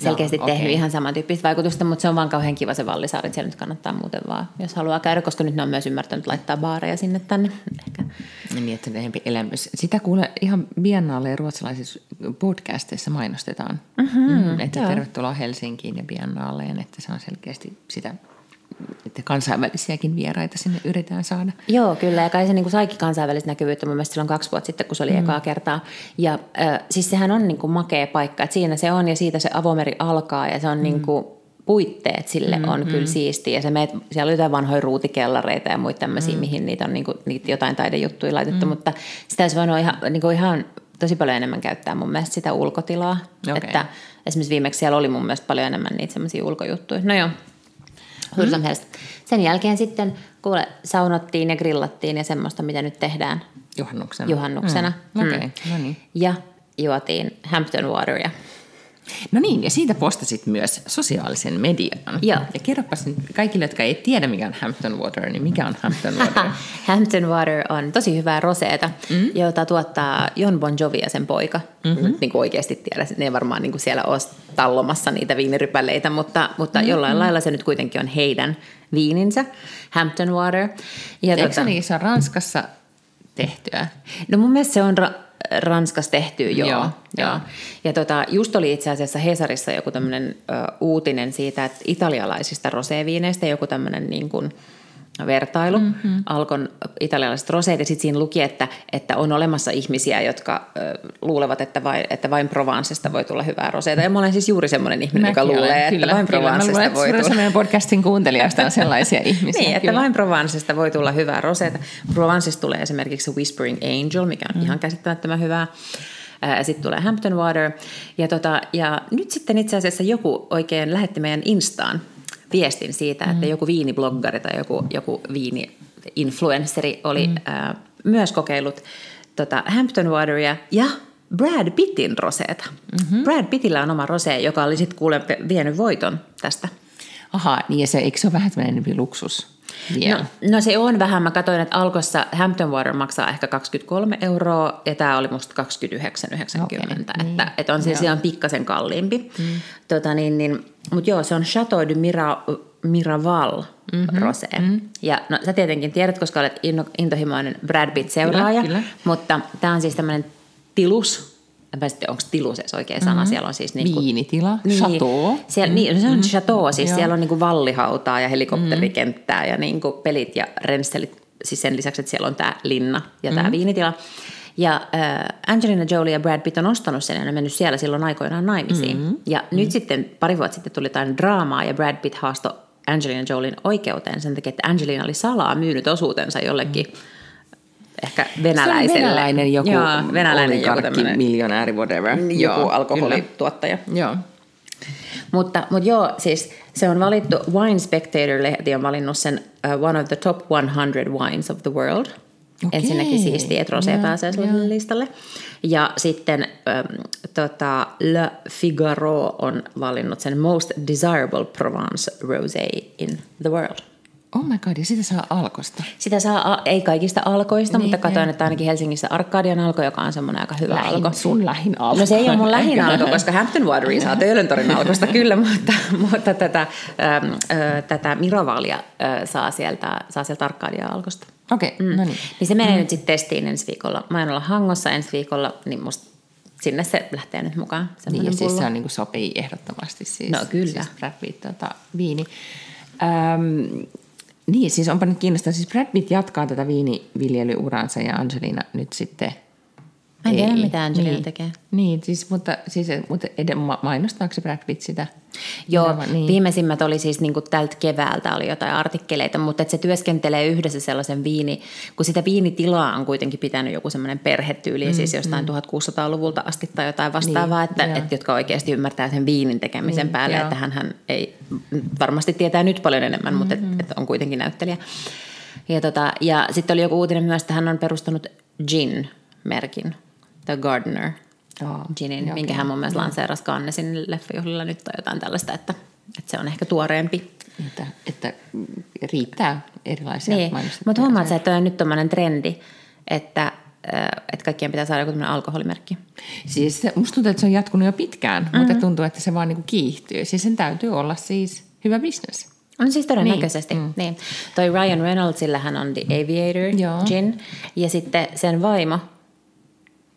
selkeästi no, tehnyt okay. ihan samantyyppistä vaikutusta, mutta se on vaan kauhean kiva se Vallisaari, siellä nyt kannattaa muuten vaan, jos haluaa käydä, koska nyt ne on myös ymmärtänyt laittaa baareja sinne tänne. Ehkä. Niin, että enempi elämys. Sitä kuule ihan Biennaalle ja ruotsalaisissa podcasteissa mainostetaan, mm-hmm, mm, että joo. tervetuloa Helsinkiin ja Biennaaleen, että se on selkeästi sitä että kansainvälisiäkin vieraita sinne yritetään saada. Joo, kyllä. Ja kai se niin kuin saikin kansainvälistä näkyvyyttä mun mielestä silloin kaksi vuotta sitten, kun se oli mm. ekaa kertaa. Ja äh, siis sehän on niin kuin makea paikka. Että siinä se on ja siitä se avomeri alkaa ja se on mm. niin kuin puitteet sille mm, on mm. kyllä siistiä. Ja se meet, siellä on jotain vanhoja ruutikellareita ja muita tämmöisiä, mm. mihin niitä on niin kuin, niitä jotain taidejuttuja laitettu. Mm. Mutta sitä olisi voinut ihan, niin kuin ihan tosi paljon enemmän käyttää mun mielestä sitä ulkotilaa. Okay. Että esimerkiksi viimeksi siellä oli mun mielestä paljon enemmän niitä semmoisia ulkojuttuja. No joo, hur som helst. Sen jälkeen sitten kuule, saunottiin ja grillattiin ja semmoista, mitä nyt tehdään juhannuksena. juhannuksena. Mm. Okay. Mm. No niin. Ja juotiin Hampton Wateria. No niin, ja siitä postasit myös sosiaalisen median. Joo. Ja kerropas nyt kaikille, jotka ei tiedä, mikä on Hampton Water, niin mikä on Hampton Water? Hampton Water on tosi hyvää roseeta, mm. jota tuottaa Jon Bon Jovi ja sen poika. Mm-hmm. Niin kuin oikeasti tiedä, ne ei varmaan niin kuin siellä ole tallomassa niitä viinirypäleitä, mutta, mutta mm-hmm. jollain lailla se nyt kuitenkin on heidän viininsä, Hampton Water. Ja Eikö tota, niin, se on Ranskassa tehtyä? No mun mielestä se on ra- Ranskassa tehty, joo. joo, joo. Ja tota, just oli itse asiassa Hesarissa joku tämmöinen uutinen siitä, että italialaisista roseviineistä joku tämmöinen niin kuin, vertailu, mm-hmm. Alkon italialaiset roseet, ja sitten siinä luki, että, että on olemassa ihmisiä, jotka ö, luulevat, että vain, että vain Provencesta voi tulla hyvää roseita. Ja mä olen siis juuri semmoinen ihminen, Mäkin joka olen, luulee, kyllä, että vain Provencesta voi tulla. Kyllä, podcastin kuuntelijasta on sellaisia ihmisiä. niin, että kyllä. vain Provencesta voi tulla hyvää roseita. Provencesta tulee esimerkiksi Whispering Angel, mikä on mm. ihan käsittämättömän hyvää. Sitten tulee Hampton Water. Ja, tota, ja nyt sitten itse asiassa joku oikein lähetti meidän Instaan viestin siitä, mm. että joku viinibloggari tai joku, joku viini-influensseri oli mm. ää, myös kokeillut tota Hampton Wateria ja Brad Pittin roseeta. Mm-hmm. Brad Pittillä on oma rose, joka oli sitten kuule vienyt voiton tästä. Aha, niin ja se, eikö se ole vähän tämmöinen luksus? Yeah. No, no se on vähän. Mä katsoin, että Alkossa Hampton Water maksaa ehkä 23 euroa ja tämä oli musta 29,90. Okay. Että, mm. että on siis ihan pikkasen kalliimpi. Mm. Tota, niin, niin, Mutta joo, se on Chateau de Mira, Miraval mm-hmm. rose. Mm-hmm. Ja no, sä tietenkin tiedät, koska olet intohimoinen Brad Pitt-seuraaja, kyllä, kyllä. mutta tämä on siis tämmöinen tilus en tiedä, onko tilu se oikea sana, mm-hmm. siellä on siis... Niin kuin, Viinitila, niin, chateau. Siellä, mm-hmm. niin, se on mm-hmm. chateau, siis Joo. siellä on niin kuin vallihautaa ja helikopterikenttää mm-hmm. ja niin kuin pelit ja rensselit, siis sen lisäksi, että siellä on tämä linna ja mm-hmm. tämä viinitila. Ja äh, Angelina Jolie ja Brad Pitt on ostanut sen ja ne mennyt siellä silloin aikoinaan naimisiin. Mm-hmm. Ja mm-hmm. nyt sitten pari vuotta sitten tuli jotain draamaa ja Brad Pitt haasto Angelina Jolin oikeuteen sen takia, että Angelina oli salaa myynyt osuutensa jollekin mm. Ehkä venäläiselle. Se venäläinen joku, Joo, venäläinen joku tämmöinen. miljonääri, whatever. Joku Joo, alkoholituottaja. Joo. Mutta, mutta joo, siis se on valittu, Wine Spectator-lehti on valinnut sen uh, one of the top 100 wines of the world. Okei. Ensinnäkin siistiä, että Rosé pääsee sille listalle. Ja sitten um, tota, Le Figaro on valinnut sen Most Desirable Provence Rosé in the world. Oh my god, ja sitä saa alkosta. Sitä saa, ei kaikista alkoista, niin, mutta katsoin, että ainakin Helsingissä Arkadian alko, joka on semmoinen aika hyvä lähin, alko. Sun lähin alko. No se ei ole mun lähin alko, koska Hampton Watery saa Töölöntorin alkosta kyllä, mutta, mutta tätä, äm, ä, tätä Mirovalia ä, saa sieltä, saa sieltä Arkadian alkosta. Okei, okay, mm. no niin. Niin se menee mm. nyt sitten testiin ensi viikolla. Mä en olla Hangossa ensi viikolla, niin musta sinne se lähtee nyt mukaan. Niin, ja siis se on niin kuin sopii ehdottomasti siis. No kyllä. Siis Brad Pitt, tota, viini. Öm, niin, siis onpa nyt kiinnostavaa. Siis Brad Pitt jatkaa tätä viiniviljelyuransa ja Angelina nyt sitten Mä en tiedä, mitä Angelina niin, tekee. Niin, siis, mutta, siis, mutta ed- mainostaako se Brad Pitt sitä? Joo, Mitä, niin. viimeisimmät oli siis niin kuin tältä keväältä oli jotain artikkeleita, mutta että se työskentelee yhdessä sellaisen viini, kun sitä viinitilaa on kuitenkin pitänyt joku semmoinen perhetyyli, mm, siis jostain mm. 1600-luvulta asti tai jotain vastaavaa, niin, että, että, jotka oikeasti ymmärtää sen viinin tekemisen niin, päälle, joo. että hän, hän ei varmasti tietää nyt paljon enemmän, mm-hmm. mutta että, että on kuitenkin näyttelijä. Ja, tota, ja sitten oli joku uutinen myös, että hän on perustanut Gin-merkin, The Gardener – oh, ginin, minkä hän mun mielestä lanseerasi Cannesin leffajuhlilla nyt tai jotain tällaista, että, että se on ehkä tuoreempi. Että, että riittää erilaisia niin. Mutta huomaat että on nyt tämmöinen trendi, että että kaikkien pitää saada joku tämmöinen alkoholimerkki. Siis musta tuntuu, että se on jatkunut jo pitkään, mm-hmm. mutta tuntuu, että se vaan niinku kiihtyy. Siis sen täytyy olla siis hyvä bisnes. On siis todennäköisesti. Niin. Mm. niin. Toi Ryan Reynoldsilla hän on The Aviator Joo. gin. Ja sitten sen vaimo,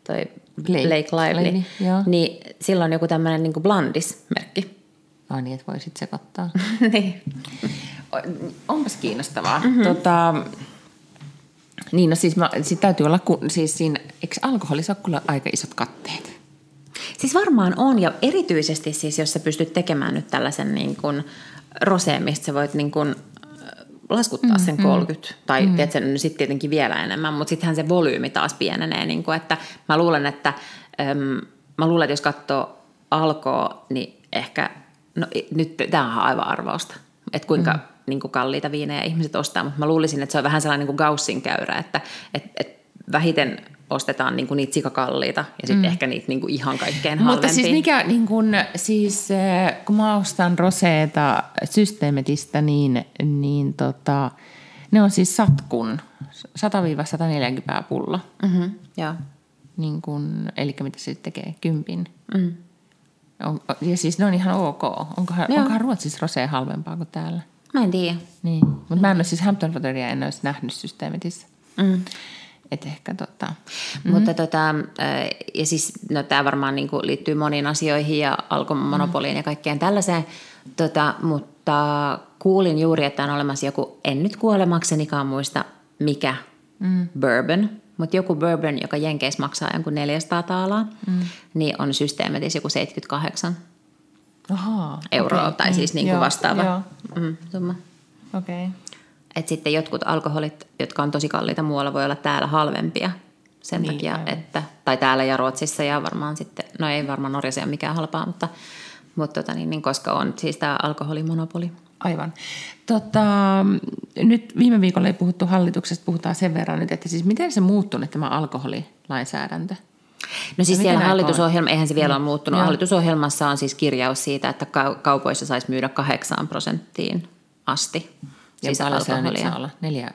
toi Blake, Blake Lively, Lively niin sillä on joku tämmöinen niin blandis-merkki. Ai niin, että voisit sekoittaa. niin. Onpas kiinnostavaa. Mm-hmm. Tota, niin, no siis, mä, siis täytyy olla, kun, siis siinä, eikö alkoholissa ole kyllä aika isot katteet? Siis varmaan on, ja erityisesti siis, jos sä pystyt tekemään nyt tällaisen niin kuin roseen, mistä sä voit niin kuin laskuttaa mm, sen 30, mm, tai mm. tiedätkö, no sitten tietenkin vielä enemmän, mutta sittenhän se volyymi taas pienenee, niin kuin, että mä luulen, että äm, mä luulen, että jos katsoo alkoa, niin ehkä, no nyt tämä on aivan arvausta, että kuinka mm. niin kuin kalliita viinejä ihmiset ostaa, mutta mä luulisin, että se on vähän sellainen niin kuin Gaussin käyrä, että et, et vähiten ostetaan niinku niitä sikakalliita ja sitten mm. ehkä niitä niinku ihan kaikkein halvempia. Mutta siis mikä, niin kun, siis, eh, kun mä ostan roseeta systeemetistä, niin, niin tota, ne on siis satkun 100-140 pullo. Mm-hmm, joo. Niin kun, eli mitä se tekee, kympin. Mm. On, ja siis ne on ihan ok. Onkohan, onkohan Ruotsissa rosea halvempaa kuin täällä? Mä en tiedä. Niin. Mutta mä en ole siis Hampton Roderia en olisi nähnyt systeemetissä. Mm. Et ehkä tota. Mm-hmm. Mutta tota, ja siis, no tämä varmaan niinku liittyy moniin asioihin ja alkomonopoliin mm. ja kaikkeen tällaiseen, tota, mutta kuulin juuri, että on olemassa joku, en nyt kuolemaksenikaan muista mikä mm. bourbon, mutta joku bourbon, joka Jenkeissä maksaa jonkun 400 taalaa, mm. niin on systeemitis joku 78 Aha, euroa, okay. tai siis niin kuin vastaava joo. Mm, summa. Okei. Okay. Että sitten jotkut alkoholit, jotka on tosi kalliita muualla, voi olla täällä halvempia sen niin, takia, aivan. että, tai täällä ja Ruotsissa ja varmaan sitten, no ei varmaan Norjassa ole mikään halpaa, mutta, mutta tota niin, niin, koska on siis tämä alkoholimonopoli. Aivan. Tota, nyt viime viikolla ei puhuttu hallituksesta, puhutaan sen verran nyt, että siis miten se muuttunut tämä alkoholilainsäädäntö? No siis siellä hallitusohjelma, eihän se vielä ole muuttunut. Joo. Hallitusohjelmassa on siis kirjaus siitä, että kaupoissa saisi myydä 8 prosenttiin asti. Ja siis alkoholia. saa olla? Neljä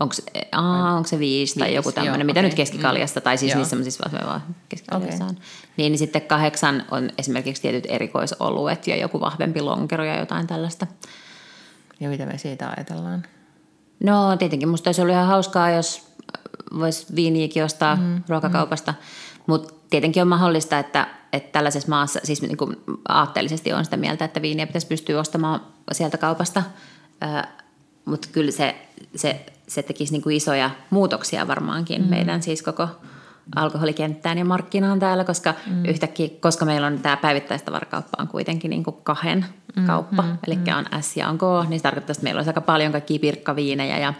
Onko se, aa, onko se viisi tai joku tämmöinen, mitä okay. nyt keskikaljasta, tai siis joo. niissä semmoisissa vaan keskikaljassa okay. on. Niin, niin sitten kahdeksan on esimerkiksi tietyt erikoisoluet ja joku vahvempi lonkero ja jotain tällaista. Ja mitä me siitä ajatellaan? No tietenkin musta olisi ollut ihan hauskaa, jos voisi viiniäkin ostaa mm, ruokakaupasta. Mm. Mutta tietenkin on mahdollista, että, että tällaisessa maassa, siis niin kuin aatteellisesti on sitä mieltä, että viiniä pitäisi pystyä ostamaan sieltä kaupasta – mutta kyllä se, se, se tekisi niin kuin isoja muutoksia varmaankin mm. meidän siis koko alkoholikenttään ja markkinaan täällä, koska mm. yhtäkkiä, koska meillä on tämä päivittäistavarakauppa on kuitenkin niin kuin kahden mm, kauppa, mm, eli mm. on S ja on K, niin se tarkoittaa, että meillä olisi aika paljon kaikkia pirkkaviinejä ja,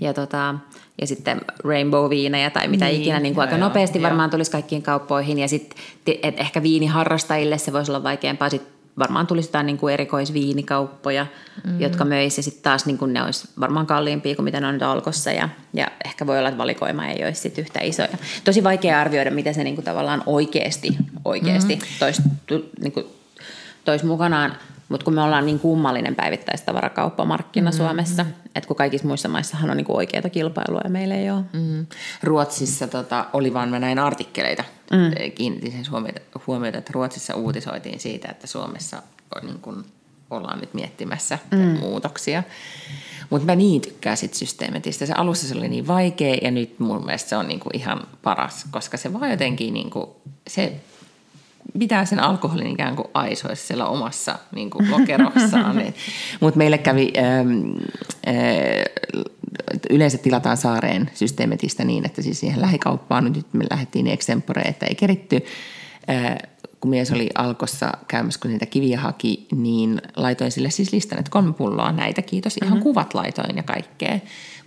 ja, tota, ja sitten rainbow-viinejä tai mitä niin, ikinä, niin kuin aika joo, nopeasti joo. varmaan tulisi kaikkiin kauppoihin ja sitten ehkä viiniharrastajille se voisi olla vaikeampaa sitten varmaan tulisi jotain niin kuin erikoisviinikauppoja, mm. jotka möisi ja sitten taas niin kuin ne olisi varmaan kalliimpia kuin mitä ne on nyt alkossa ja, ja ehkä voi olla, että valikoima ei olisi sit yhtä iso. Ja tosi vaikea arvioida, mitä se niin kuin tavallaan oikeasti, oikeasti mm. toisi niin kuin, tois mukanaan, mutta kun me ollaan niin kummallinen päivittäistavarakauppamarkkina mm. Suomessa, että kun kaikissa muissa maissahan on niin oikeaa kilpailua ja meillä ei ole. Mm. Ruotsissa tota, oli vaan mä näin artikkeleita, mm. kiinnitin sen huomiota, huomiota, että Ruotsissa uutisoitiin siitä, että Suomessa on niin kuin, ollaan nyt miettimässä mm. muutoksia. Mutta mä niin tykkään sit systeemetistä. Se alussa se oli niin vaikea ja nyt mun mielestä se on niinku ihan paras, koska se vaan jotenkin niinku, se pitää sen alkoholin ikään kuin aisoissa siellä omassa niin kuin lokerossaan. niin. Mutta meille kävi, ähm, äh, yleensä tilataan saareen systeemetistä niin, että siis siihen lähikauppaan, nyt me lähdettiin extempore, että ei keritty. Äh, kun mies oli alkossa käymässä, kun niitä kiviä haki, niin laitoin sille siis listan, että kolme pulloa näitä, kiitos. Ihan mm-hmm. kuvat laitoin ja kaikkea.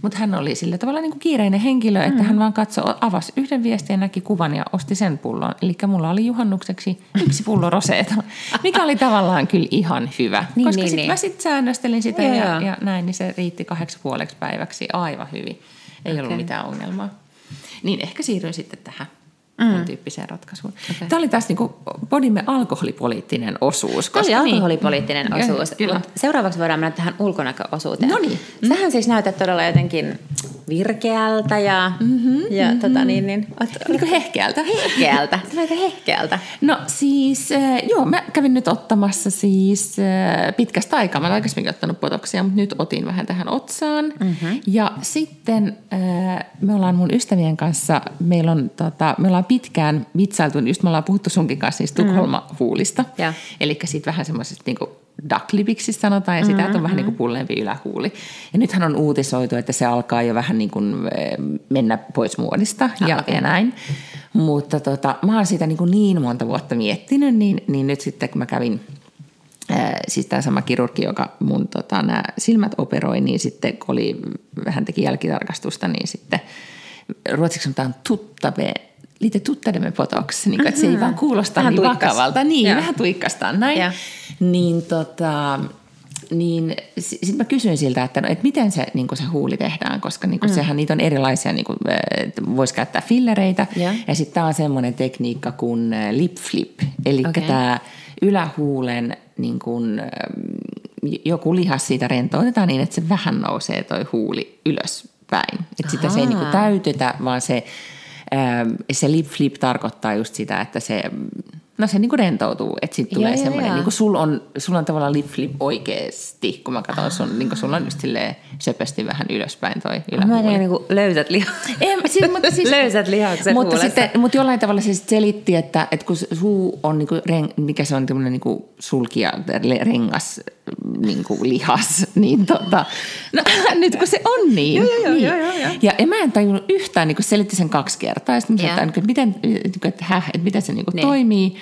Mutta hän oli sillä tavalla niin kuin kiireinen henkilö, että mm-hmm. hän vaan katsoi, avasi yhden viestin ja näki kuvan ja osti sen pullon. Eli mulla oli juhannukseksi yksi pullo roseeta, mikä oli tavallaan kyllä ihan hyvä. niin, koska niin, sitten niin. mä sitten säännöstelin sitä ja, ja, ja näin, niin se riitti kahdeksi puoleksi päiväksi aivan hyvin. Ei okay. ollut mitään ongelmaa. Niin ehkä siirryin sitten tähän mm. tyyppiseen ratkaisuun. Okay. Tämä oli taas niin podimme alkoholipoliittinen osuus. Koska Tämä oli niin. alkoholipoliittinen niin, osuus. Kyllä. seuraavaksi voidaan mennä tähän ulkonäköosuuteen. No niin. Sähän siis näytät todella jotenkin virkeältä ja, mm-hmm, ja mm-hmm. Tota, niin, niin, ot, niin kuin hehkeältä. Hehkeältä. Sä näytät hehkeältä. No siis, äh, joo, mä kävin nyt ottamassa siis äh, pitkästä aikaa. Mä olen aikaisemmin ottanut potoksia, mutta nyt otin vähän tähän otsaan. Mm-hmm. Ja sitten äh, me ollaan mun ystävien kanssa, meillä on, tota, me ollaan pitkään vitsailtu, niin just me ollaan puhuttu sunkin kanssa siis Tukholma-huulista. Mm. Eli siitä vähän semmoisesta niin ducklipiksi sanotaan, ja sitä, mm-hmm. on vähän niin kuin pulleempi ylähuuli. Ja nythän on uutisoitu, että se alkaa jo vähän niin kuin eh, mennä pois muodista ah, ja, okay. ja näin. Mutta tota, mä oon sitä niin, kuin niin monta vuotta miettinyt, niin, niin nyt sitten kun mä kävin eh, siis tämä sama kirurgi, joka mun tota, nämä silmät operoi, niin sitten kun oli, hän teki jälkitarkastusta, niin sitten ruotsiksi sanotaan tuttave lite tuttademme potoksi, niin että se ei vaan kuulosta vähän niin tuikkas. vakavalta. Niin, ja. vähän tuikkastaan näin. Ja. Niin tota, niin sitten mä kysyin siltä, että, no, että miten se, niin se huuli tehdään, koska niin mm. sehän niitä on erilaisia, niin kuin, voisi käyttää fillereitä. Yeah. Ja sitten tämä on semmoinen tekniikka kuin lip flip, eli okay. tämä ylähuulen niin kuin, joku lihas siitä rentoutetaan niin, että se vähän nousee toi huuli ylöspäin. Että sitä se ei niin kuin täytetä, vaan se se lip flip tarkoittaa just sitä, että se No se niinku rentoutuu, että sitten tulee semmoinen, niinku sul on, sul on tavallaan lip flip oikeesti, kun mä katson sun, niinku sulla on just silleen söpösti vähän ylöspäin toi ylähuuli. Mä tiedän niinku löysät lihakset. Ei, siis, mutta siis, löysät lihakset mutta, sitten, mutta jollain tavalla se sitten selitti, että, että kun suu on niinku, reng, mikä se on tämmöinen niinku sulkija, rengas niinku lihas, niin tota, no, nyt kun se on niin. joo, joo, niin. Joo, joo, joo. Ja, ja mä en tajunnut yhtään, niin kun selitti sen kaksi kertaa, ja sitten mä sanoin, että, miten, että, häh, että miten se niinku niin. toimii.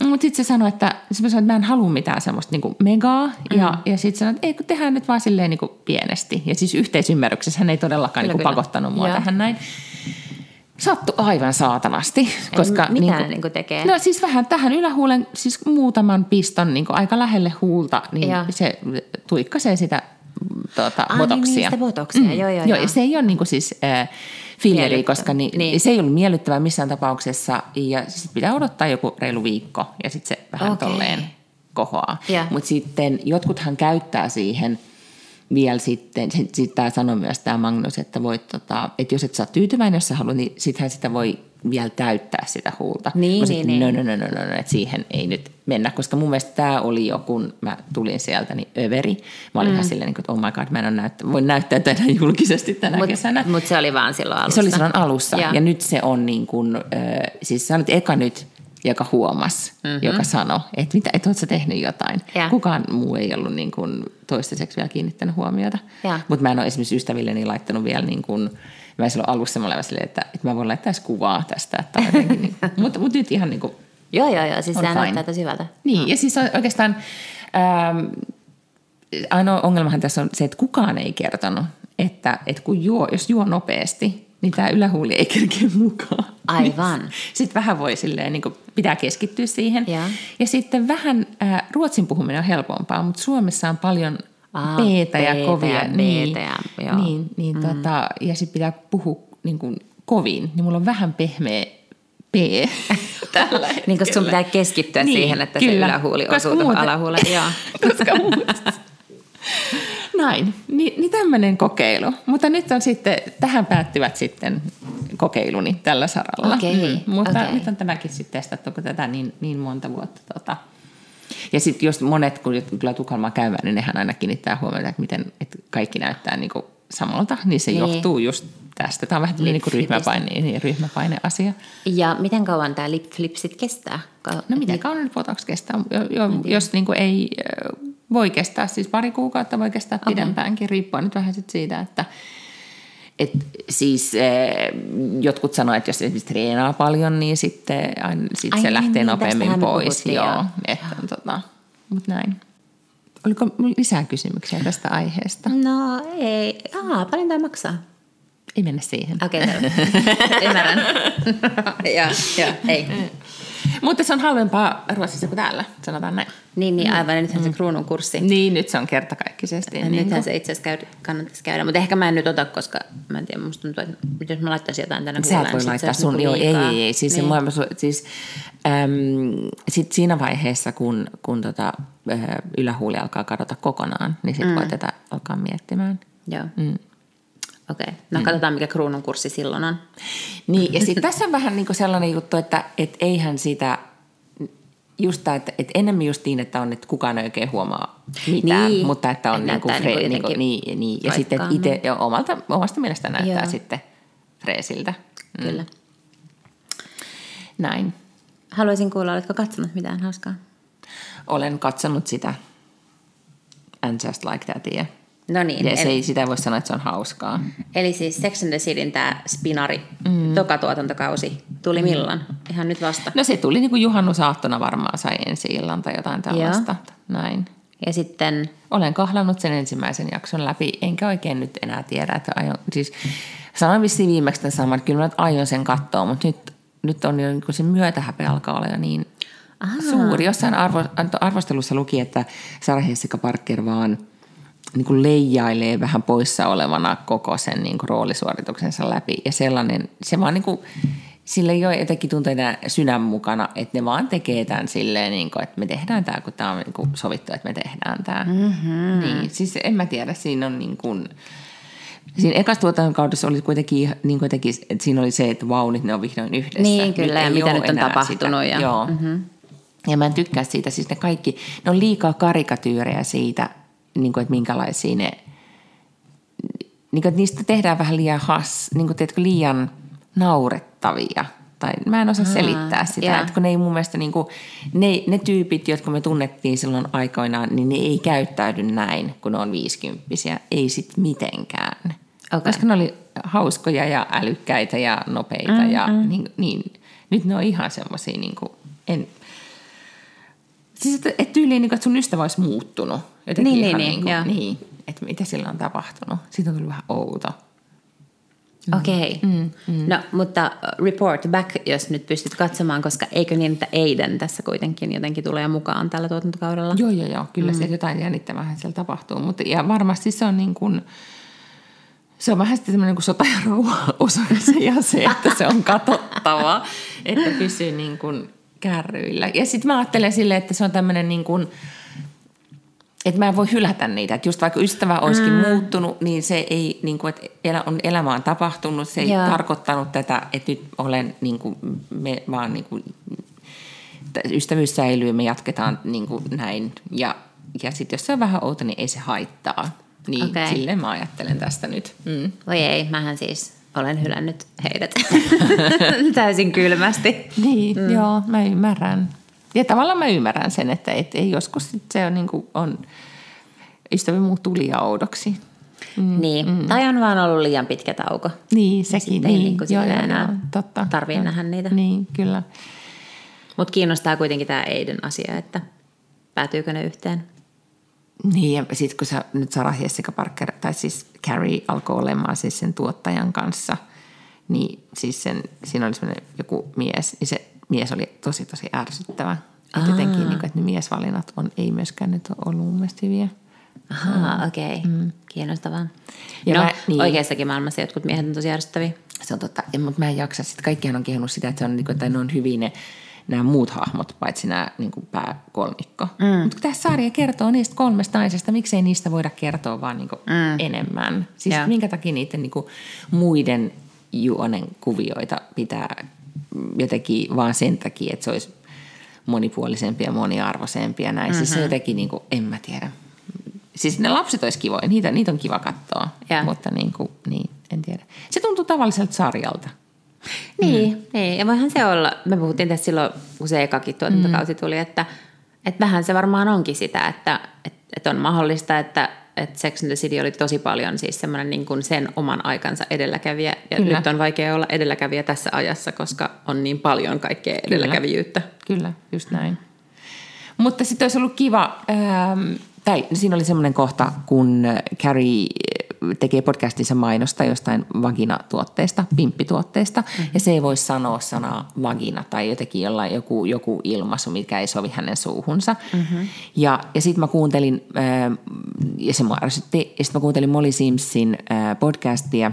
Mutta sitten se sanoi, että, sanoi, että mä en halua mitään semmoista niinku megaa. Mm. Ja, ja sitten sanoi, että ei kun tehdään nyt vaan silleen niinku pienesti. Ja siis yhteisymmärryksessä hän ei todellakaan kyllä, niinku pakottanut mua ja. tähän näin. Sattu aivan saatanasti. Koska, en, mitä niin kuin, tekee? No siis vähän tähän ylähuulen, siis muutaman piston niin kuin aika lähelle huulta, niin ja. se tuikkasee sitä tuota, ah, botoksia. Niin, niin botoksia, mm. joo, joo, joo. Ja se ei ole niin kuin siis... Äh, filleri, koska ni, niin. se ei ollut miellyttävää missään tapauksessa. Ja sitten pitää odottaa joku reilu viikko ja sitten se vähän okay. tolleen kohoaa. Mutta sitten jotkuthan käyttää siihen vielä sitten, sitten sit tämä sanoi myös tämä Magnus, että, voit, tota, että jos et saa tyytyväinen, jos sä haluat, niin sittenhän sitä voi vielä täyttää sitä huulta. Niin, niin, niin. No, no, no, no, no, no, että siihen ei nyt mennä, koska mun mielestä tämä oli jo, kun mä tulin sieltä, niin överi. Mä olin mm. ihan silleen, niin että oh my god, mä en ole näyttä, voin näyttää tätä julkisesti tänä mut, kesänä. Mutta se oli vaan silloin alussa. Se oli silloin alussa, ja, ja nyt se on niin kuin, äh, siis sä olet eka nyt, joka huomasi, mm-hmm. joka sanoi, että mitä, et ootko tehnyt jotain. Ja. Kukaan muu ei ollut niin kuin toistaiseksi vielä kiinnittänyt huomiota. Mutta mä en ole esimerkiksi ystävilleni laittanut vielä niin kuin mä silloin alussa mä olin silleen, että, että mä voin laittaa edes kuvaa tästä. Että jotenkin, niin, mutta, mutta nyt ihan niin kuin, Joo, joo, joo. Siis sehän fine. näyttää tosi hyvältä. niin, ja siis oikeastaan ähm, ainoa ongelmahan tässä on se, että kukaan ei kertonut, että, että kun juo, jos juo nopeasti, niin tämä ylähuuli ei kerkeä mukaan. Aivan. Sitten vähän voi silleen, niin pitää keskittyä siihen. Joo. Ja sitten vähän, äh, ruotsin puhuminen on helpompaa, mutta Suomessa on paljon Aa, peetä ja peetä kovia. ja niin, ja- joo. niin, niin mm. tota, ja sitten pitää puhua niin kuin kovin, niin mulla on vähän pehmeä P tällä Niin, koska sun pitää keskittyä Niin, siihen, että kyllä. se ylähuuli osuu tuohon muuten- alahuuleen. Koska muuta. Näin, Ni, niin tämmöinen kokeilu. Mutta nyt on sitten, tähän päättyvät sitten kokeiluni tällä saralla. Mm. Okei, mutta okei. nyt on tämäkin sitten testattu, kun tätä niin, niin monta vuotta. Tota. Ja sitten jos monet, kun tulee Tukholmaan käymään, niin nehän aina kiinnittää huomiota, että miten että kaikki näyttää niin kuin samalta, niin se Niin. johtuu just tästä. Tämä on vähän niin kuin ryhmäpaine, niin, ryhmäpaine-asia. Ja miten kauan tämä lip flip sit kestää? Ka- No miten kauan nyt kestää? Jo, jo, jos niin kuin ei ö, voi kestää, siis pari kuukautta voi kestää okay. pidempäänkin, riippuen nyt vähän sit siitä, että et siis eh, jotkut sanoo, että jos esimerkiksi treenaa paljon, niin sitten aina, sit Ai se niin, lähtee niin, nopeammin pois. Joo, että on tota, mut näin. Oliko lisää kysymyksiä tästä aiheesta? No ei. Aa, paljon tämä maksaa? Ei mennä siihen. Okei, okay, ymmärrän. Joo, joo, ei. Mutta se on halvempaa Ruotsissa kuin täällä, sanotaan näin. Niin, niin aivan. Ja nythän se kruunun kurssi. Niin, nyt se on kertakaikkisesti. Ja Niin nythän se itse asiassa käy, kannattaisi käydä, mutta ehkä mä en nyt ota, koska mä en tiedä, musta tuntuu, että jos mä laittaisin jotain tänne Sä et voi laittaa sun, niinku joo, ei, ei, ei. Siis, niin. se, siis äm, sit siinä vaiheessa, kun, kun tota, äh, ylähuuli alkaa kadota kokonaan, niin sitten mm. voi tätä alkaa miettimään. Joo. Mm. Okei, okay. no katsotaan mikä kruunun kurssi silloin on. Niin, ja sitten tässä on vähän niinku sellainen juttu, että et eihän sitä, just tää, että et enemmän just niin, että on, että kukaan ei oikein huomaa mitään, Niin. mutta että on niinku, näyttää fre, niinku niinku, jotenkin niin, niin, ja sitten itse, ja omalta, omasta mielestä näyttää Joo. sitten freesiltä. Mm. Kyllä. Näin. Haluaisin kuulla, oletko katsonut mitään hauskaa? Olen katsonut sitä And Just Like Thatia. No niin, Ja se eli, ei, sitä voi sanoa, että se on hauskaa. eli siis Sex and the Cityn tämä Spinari, mm. toka tuotantokausi, tuli milloin? Ihan nyt vasta. No se tuli niin kuin juhannusaattona varmaan sai ensi illan tai jotain tällaista. Näin. Ja sitten, Olen kahlannut sen ensimmäisen jakson läpi, enkä oikein nyt enää tiedä, että aion, siis sanoin vissiin viimeksi tämän saman, että kyllä mä aion sen katsoa, mutta nyt, nyt on jo, niin kuin se myötähäpe alkaa olla jo niin Ahaa. suuri. Jossain arvo, arvostelussa luki, että Sarah Jessica Parker vaan niin kuin leijailee vähän poissa olevana koko sen niin kuin roolisuorituksensa läpi. Ja sellainen, se vaan niin kuin, sille ei ole jotenkin tuntuu enää sydän mukana, että ne vaan tekee tämän silleen, niin kuin, että me tehdään tämä, kun tämä on niin kuin sovittu, että me tehdään tämä. Mm-hmm. Niin, siis en mä tiedä, siinä on niin kuin, Siinä ekassa tuotannon kaudessa oli kuitenkin, niin kuitenkin, että siinä oli se, että vau, nyt ne on vihdoin yhdessä. Niin, kyllä, ja mitä nyt on tapahtunut Sitä. ja- Joo. Mm-hmm. Ja mä en tykkää siitä, siis ne kaikki, ne on liikaa karikatyyrejä siitä, niin kuin, että minkälaisia ne, niin kuin, että niistä tehdään vähän liian has, niin kuin, tiedätkö, liian naurettavia. Tai mä en osaa Aa, selittää sitä, joo. että kun ne ei mun mielestä, niin kuin, ne, ne tyypit, jotka me tunnettiin silloin aikoinaan, niin ne ei käyttäydy näin, kun ne on viisikymppisiä. Ei sit mitenkään. Okei. Koska ne oli hauskoja ja älykkäitä ja nopeita mm, ja niin, niin, nyt ne on ihan semmoisia, niin kuin, en, siis että, että tyyliin, niin kuin, että sun ystävä olisi muuttunut. Jotenkin Niin, ihan niin, niin, niin, kuin, joo. niin, että mitä sillä on tapahtunut. Siitä on tullut vähän outo. okei. Okay. Mm, mm. No, mutta uh, report back, jos nyt pystyt katsomaan, koska eikö niin, että Aiden tässä kuitenkin jotenkin tulee mukaan tällä tuotantokaudella? Joo, joo, joo. Kyllä mm. se jotain jännittävää siellä tapahtuu. Mutta, ja varmasti se on niin kuin, se on vähän sitten tämmöinen kuin sota ja rauha ja se, että se on katsottava, että pysyy niin kuin kärryillä. Ja sitten mä ajattelen silleen, että se on tämmöinen niin kuin, että mä en voi hylätä niitä. Että just vaikka ystävä olisikin mm. muuttunut, niin se ei, niin kuin, että elä, on, elämä on tapahtunut. Se ei Joo. tarkoittanut tätä, että nyt olen niin kuin, me vaan niin kuin, ystävyys säilyy, me jatketaan niin kuin näin. Ja, ja sitten jos se on vähän outo, niin ei se haittaa. Niin okay. silleen mä ajattelen tästä nyt. Mm. Voi ei, mähän siis olen hylännyt heidät täysin kylmästi. Niin, mm. joo, mä ymmärrän. Ja tavallaan mä ymmärrän sen, että et, ei joskus se on, niin kuin, on ystävä muuttuu liian oudoksi. Mm, niin, mm. tai on vaan ollut liian pitkä tauko. Niin, sekin. Ei niin. niin kuin joo, joo, enää totta. tarvii nähdä niitä. Niin, kyllä. Mutta kiinnostaa kuitenkin tämä Aiden asia, että päätyykö ne yhteen. Niin, ja sitten kun sä, nyt Sarah Jessica Parker, tai siis Carrie alkoi olemaan siis sen tuottajan kanssa, niin siis sen, siinä oli semmoinen joku mies, niin se mies oli tosi tosi ärsyttävä. Että jotenkin, niin kuin, että ne miesvalinnat on, ei myöskään nyt ole ollut mun mielestä hyviä. Ahaa, okei. Okay. Mm. Kiinnostavaa. Ja no, mä- niin. oikeassakin maailmassa jotkut miehet on tosi ärsyttäviä. Se on totta, ja, mutta mä en jaksa. Sitten kaikkihan on kehunut sitä, että, se on, niin kuin, että ne on hyvin ne, nämä muut hahmot, paitsi nämä niin kuin pääkolmikko. Mm. Mutta kun tämä sarja kertoo niistä kolmesta naisesta, miksei niistä voida kertoa vaan niin kuin mm. enemmän? Siis Joo. minkä takia niiden niin kuin muiden juonen kuvioita pitää jotenkin vaan sen takia, että se olisi monipuolisempi ja moniarvoisempi ja näin. Mm-hmm. Siis se jotenkin, niin kuin, en mä tiedä. Siis ne lapset olisi kivoja, niitä, niitä on kiva katsoa, Joo. mutta niin, kuin, niin, en tiedä. Se tuntuu tavalliselta sarjalta. Niin, mm. niin, ja voihan se olla, me puhuttiin tässä silloin, kun se ekakin tuotantokausi tuli, että, että vähän se varmaan onkin sitä, että, että, että on mahdollista, että, että Sex and the City oli tosi paljon siis semmoinen niin kuin sen oman aikansa edelläkävijä, ja Kyllä. nyt on vaikea olla edelläkävijä tässä ajassa, koska on niin paljon kaikkea edelläkävijyyttä. Kyllä, just näin. Mutta sitten olisi ollut kiva, ähm, tai siinä oli semmoinen kohta, kun Carrie tekee podcastinsa mainosta jostain vagina-tuotteesta, pimppituotteesta, mm-hmm. ja se ei voi sanoa sanaa vagina tai jotenkin jollain joku, joku ilmaisu, mikä ei sovi hänen suuhunsa. Mm-hmm. Ja, ja sitten mä kuuntelin, äh, ja se mua ärsytti, ja sitten mä kuuntelin Molly Simpsin äh, podcastia,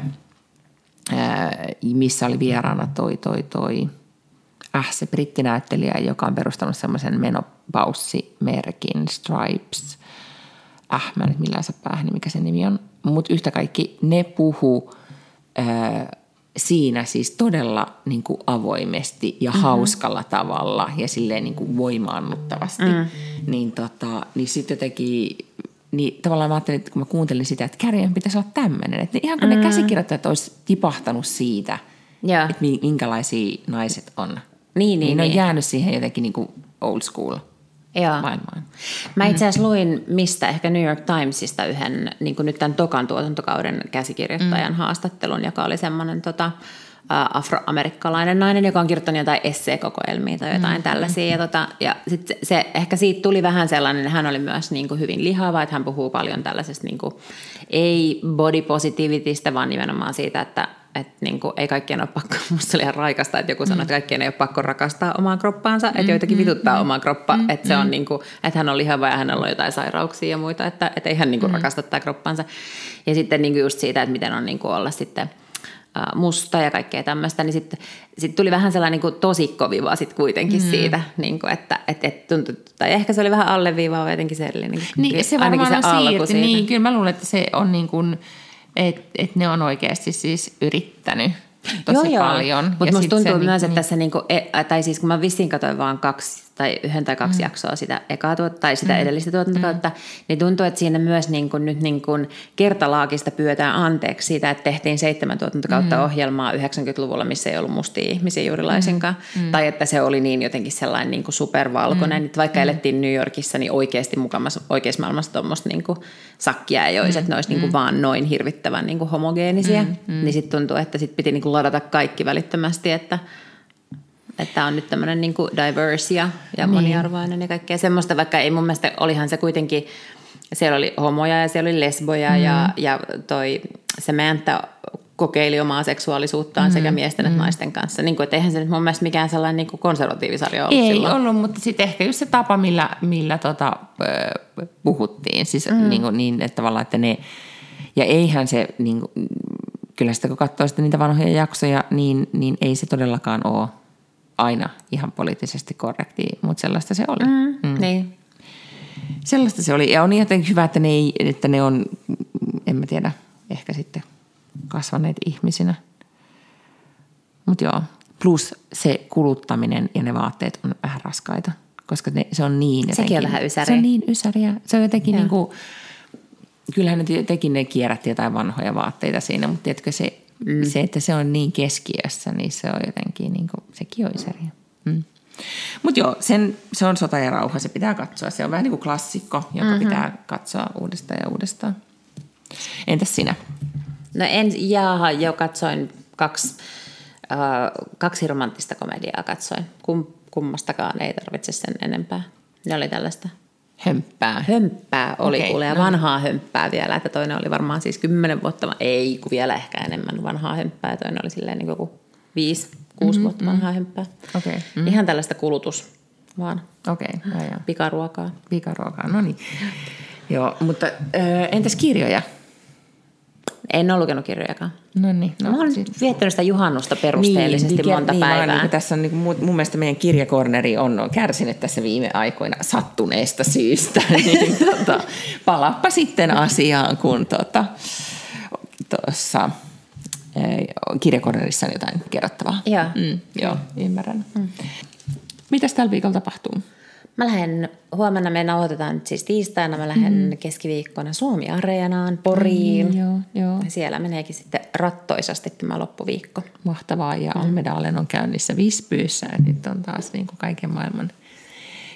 äh, missä oli vieraana toi, toi, toi, äh, se brittinäyttelijä, joka on perustanut semmoisen menopaussimerkin Stripes. Äh, mä en nyt millään saa päähän, mikä sen nimi on. Mutta yhtä kaikki ne puhuu siinä siis todella niin kuin avoimesti ja mm-hmm. hauskalla tavalla ja silleen niin kuin voimaannuttavasti. Mm. Niin, tota, niin sitten jotenkin niin tavallaan mä ajattelin, että kun mä kuuntelin sitä, että kärjen pitäisi olla tämmöinen. Että ihan kun mm. ne käsikirjoittajat olisi tipahtanut siitä, Joo. että mi- minkälaisia naiset on. Niin, niin, niin ne on niin. jäänyt siihen jotenkin niin kuin old school Joo. maailmaan. Mä itse asiassa luin mistä, ehkä New York Timesista yhden, niin nyt tämän tokan tuotantokauden käsikirjoittajan mm. haastattelun, joka oli semmoinen tota, afroamerikkalainen nainen, joka on kirjoittanut jotain esseekokoelmia tai jotain mm. tällaisia. Ja, tota, ja sit se, se, ehkä siitä tuli vähän sellainen, hän oli myös niin kuin hyvin lihava, että hän puhuu paljon tällaisesta niin kuin, ei body positivitystä, vaan nimenomaan siitä, että että niin kuin, ei kaikkien ole pakko, musta oli ihan raikasta, että joku sanoi, että kaikkien ei ole pakko rakastaa omaa kroppaansa, että joitakin vituttaa omaa kroppaa, että se on niin kuin, että hän on lihava ja hänellä on jotain sairauksia ja muita, että, että ei hän niin kuin rakasta tätä kroppaansa. Ja sitten niin kuin just siitä, että miten on niin kuin olla sitten musta ja kaikkea tämmöistä, niin sitten sit tuli vähän sellainen niin tosikkoviva sitten kuitenkin mm. siitä, niin kuin, että et, et tuntui, tai ehkä se oli vähän alleviivaava jotenkin se, niin, Niin, se ainakin varmaan se on alku siitä. Niin, kyllä mä luulen, että se on niin kuin, että et ne on oikeasti siis yrittänyt tosi paljon. Mutta musta tuntuu se, myös, niin, että tässä niinku, e- tai siis kun mä vissiin katsoin vaan kaksi tai yhden tai kaksi mm. jaksoa sitä ekaa tuot, tai sitä mm. edellistä tuotantokautta, mm. niin tuntuu, että siinä myös niin kuin, nyt niin kuin kertalaakista pyötään anteeksi siitä, että tehtiin seitsemän tuotantokautta mm. ohjelmaa 90-luvulla, missä ei ollut mustia ihmisiä juuri laisinkaan. Mm. Tai että se oli niin jotenkin sellainen niin kuin supervalkoinen, mm. että vaikka mm. elettiin New Yorkissa, niin oikeasti mukamassa, oikeassa maailmassa tuommoista niin kuin sakkia ei olisi, mm. että ne olisi niin kuin vaan noin hirvittävän niin kuin homogeenisia. Mm. Mm. Niin sitten tuntuu, että sit piti niin kuin ladata kaikki välittömästi, että että on nyt tämmöinen niin diverse ja, ja Niin. moniarvoinen ja kaikkea semmoista, vaikka ei mun mielestä, olihan se kuitenkin, siellä oli homoja ja siellä oli lesboja mm. ja, ja toi Samantha kokeili omaa seksuaalisuuttaan mm. sekä miesten että naisten kanssa. Niin kuin, että eihän se nyt mun mielestä mikään sellainen niin kuin konservatiivisarja ollut Ei silloin. ollut, mutta sitten ehkä just se tapa, millä, millä tota, puhuttiin. Siis mm. niin, kuin niin, että tavallaan, että ne... Ja eihän se, niin kuin, kyllä sitä kun katsoo sitten niitä vanhoja jaksoja, niin, niin ei se todellakaan ole aina ihan poliittisesti korrekti, mutta sellaista se oli. Mm. Mm. Niin. Sellaista se oli. Ja on jotenkin hyvä, että ne, ei, että ne on, en mä tiedä, ehkä sitten kasvaneet ihmisinä. Mutta joo, plus se kuluttaminen ja ne vaatteet on vähän raskaita, koska ne, se on niin jotenkin. Sekin on vähän ysäriä. Se on niin ysäriä. Se on jotenkin Joo. niin kuin, kyllähän ne jotenkin ne kierrätti jotain vanhoja vaatteita siinä, mutta tiedätkö se, mm. se, että se on niin keskiössä, niin se on jotenkin, niin kuin, sekin on ysäriä. Mm. Mutta joo, sen, se on sota ja rauha, se pitää katsoa. Se on vähän niin kuin klassikko, joka mm-hmm. pitää katsoa uudestaan ja uudestaan. Entäs sinä? No en, jaaha, jo katsoin kaksi, äh, kaksi romanttista komediaa katsoin. Kum, kummastakaan ei tarvitse sen enempää. Ne oli tällaista Hömppää. hömppää oli Okei, kuule, ja no niin. vanhaa hömppää vielä, että toinen oli varmaan siis kymmenen vuotta, ei kun vielä ehkä enemmän vanhaa hömppää, ja toinen oli silleen niin kuin viisi, kuusi mm-hmm, vuotta vanhaa hömppää. Okei. Mm. Ihan tällaista kulutus vaan, Okei, okay, joo. pikaruokaa. Pikaruokaa, no niin. Joo, mutta ö, entäs kirjoja? En ole lukenut kirjojakaan. No niin. No, mä olen sit- nyt viettänyt sitä juhannusta perusteellisesti niin, monta niin, päivää. Niin, tässä on niin, mun, mun mielestä meidän kirjakorneri on kärsinyt tässä viime aikoina sattuneesta syystä. niin, tota, palappa sitten asiaan, kun tuossa tota, kirjakornerissa on jotain kerrottavaa. Joo. Mm, joo, ymmärrän. Mm. Mitäs tällä viikolla tapahtuu? Mä lähden, huomenna me nauhoitetaan nyt siis tiistaina, mä lähden mm. keskiviikkona Suomi-areenaan, Poriin. Mm, joo, joo. Ja Siellä meneekin sitten rattoisasti tämä loppuviikko. Mahtavaa. Ja Almedalen on käynnissä Vispyyssä. Ja nyt on taas niin kuin kaiken maailman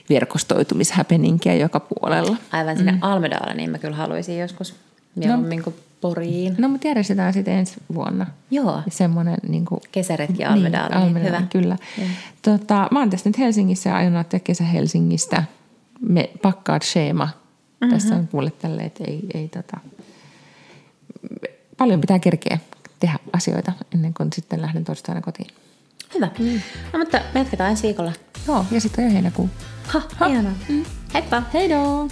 verkostoitumishäpeninkiä joka puolella. Aivan sinne mm. Almedaalle, niin mä kyllä haluaisin joskus mieluummin kuin Poriin. No, mutta järjestetään sitten ensi vuonna. Joo, Semmoinen niin kuin, kesäretki Almedaaliin, niin, Almedalen, hyvä. kyllä. Tota, mä oon tässä nyt Helsingissä ja aion ottaa kesä Helsingistä. Me pakkaat Sheema. Mm-hmm. Tässä on kuule tälle, että ei, ei tota... Paljon pitää kerkeä tehdä asioita ennen kuin sitten lähden torstaina kotiin. Hyvä. Mm. No mutta me jatketaan ensi viikolla. Joo, ja sitten on jo heinäkuu. Ha, ha. ihanaa. Mm. Heippa. Heidoo!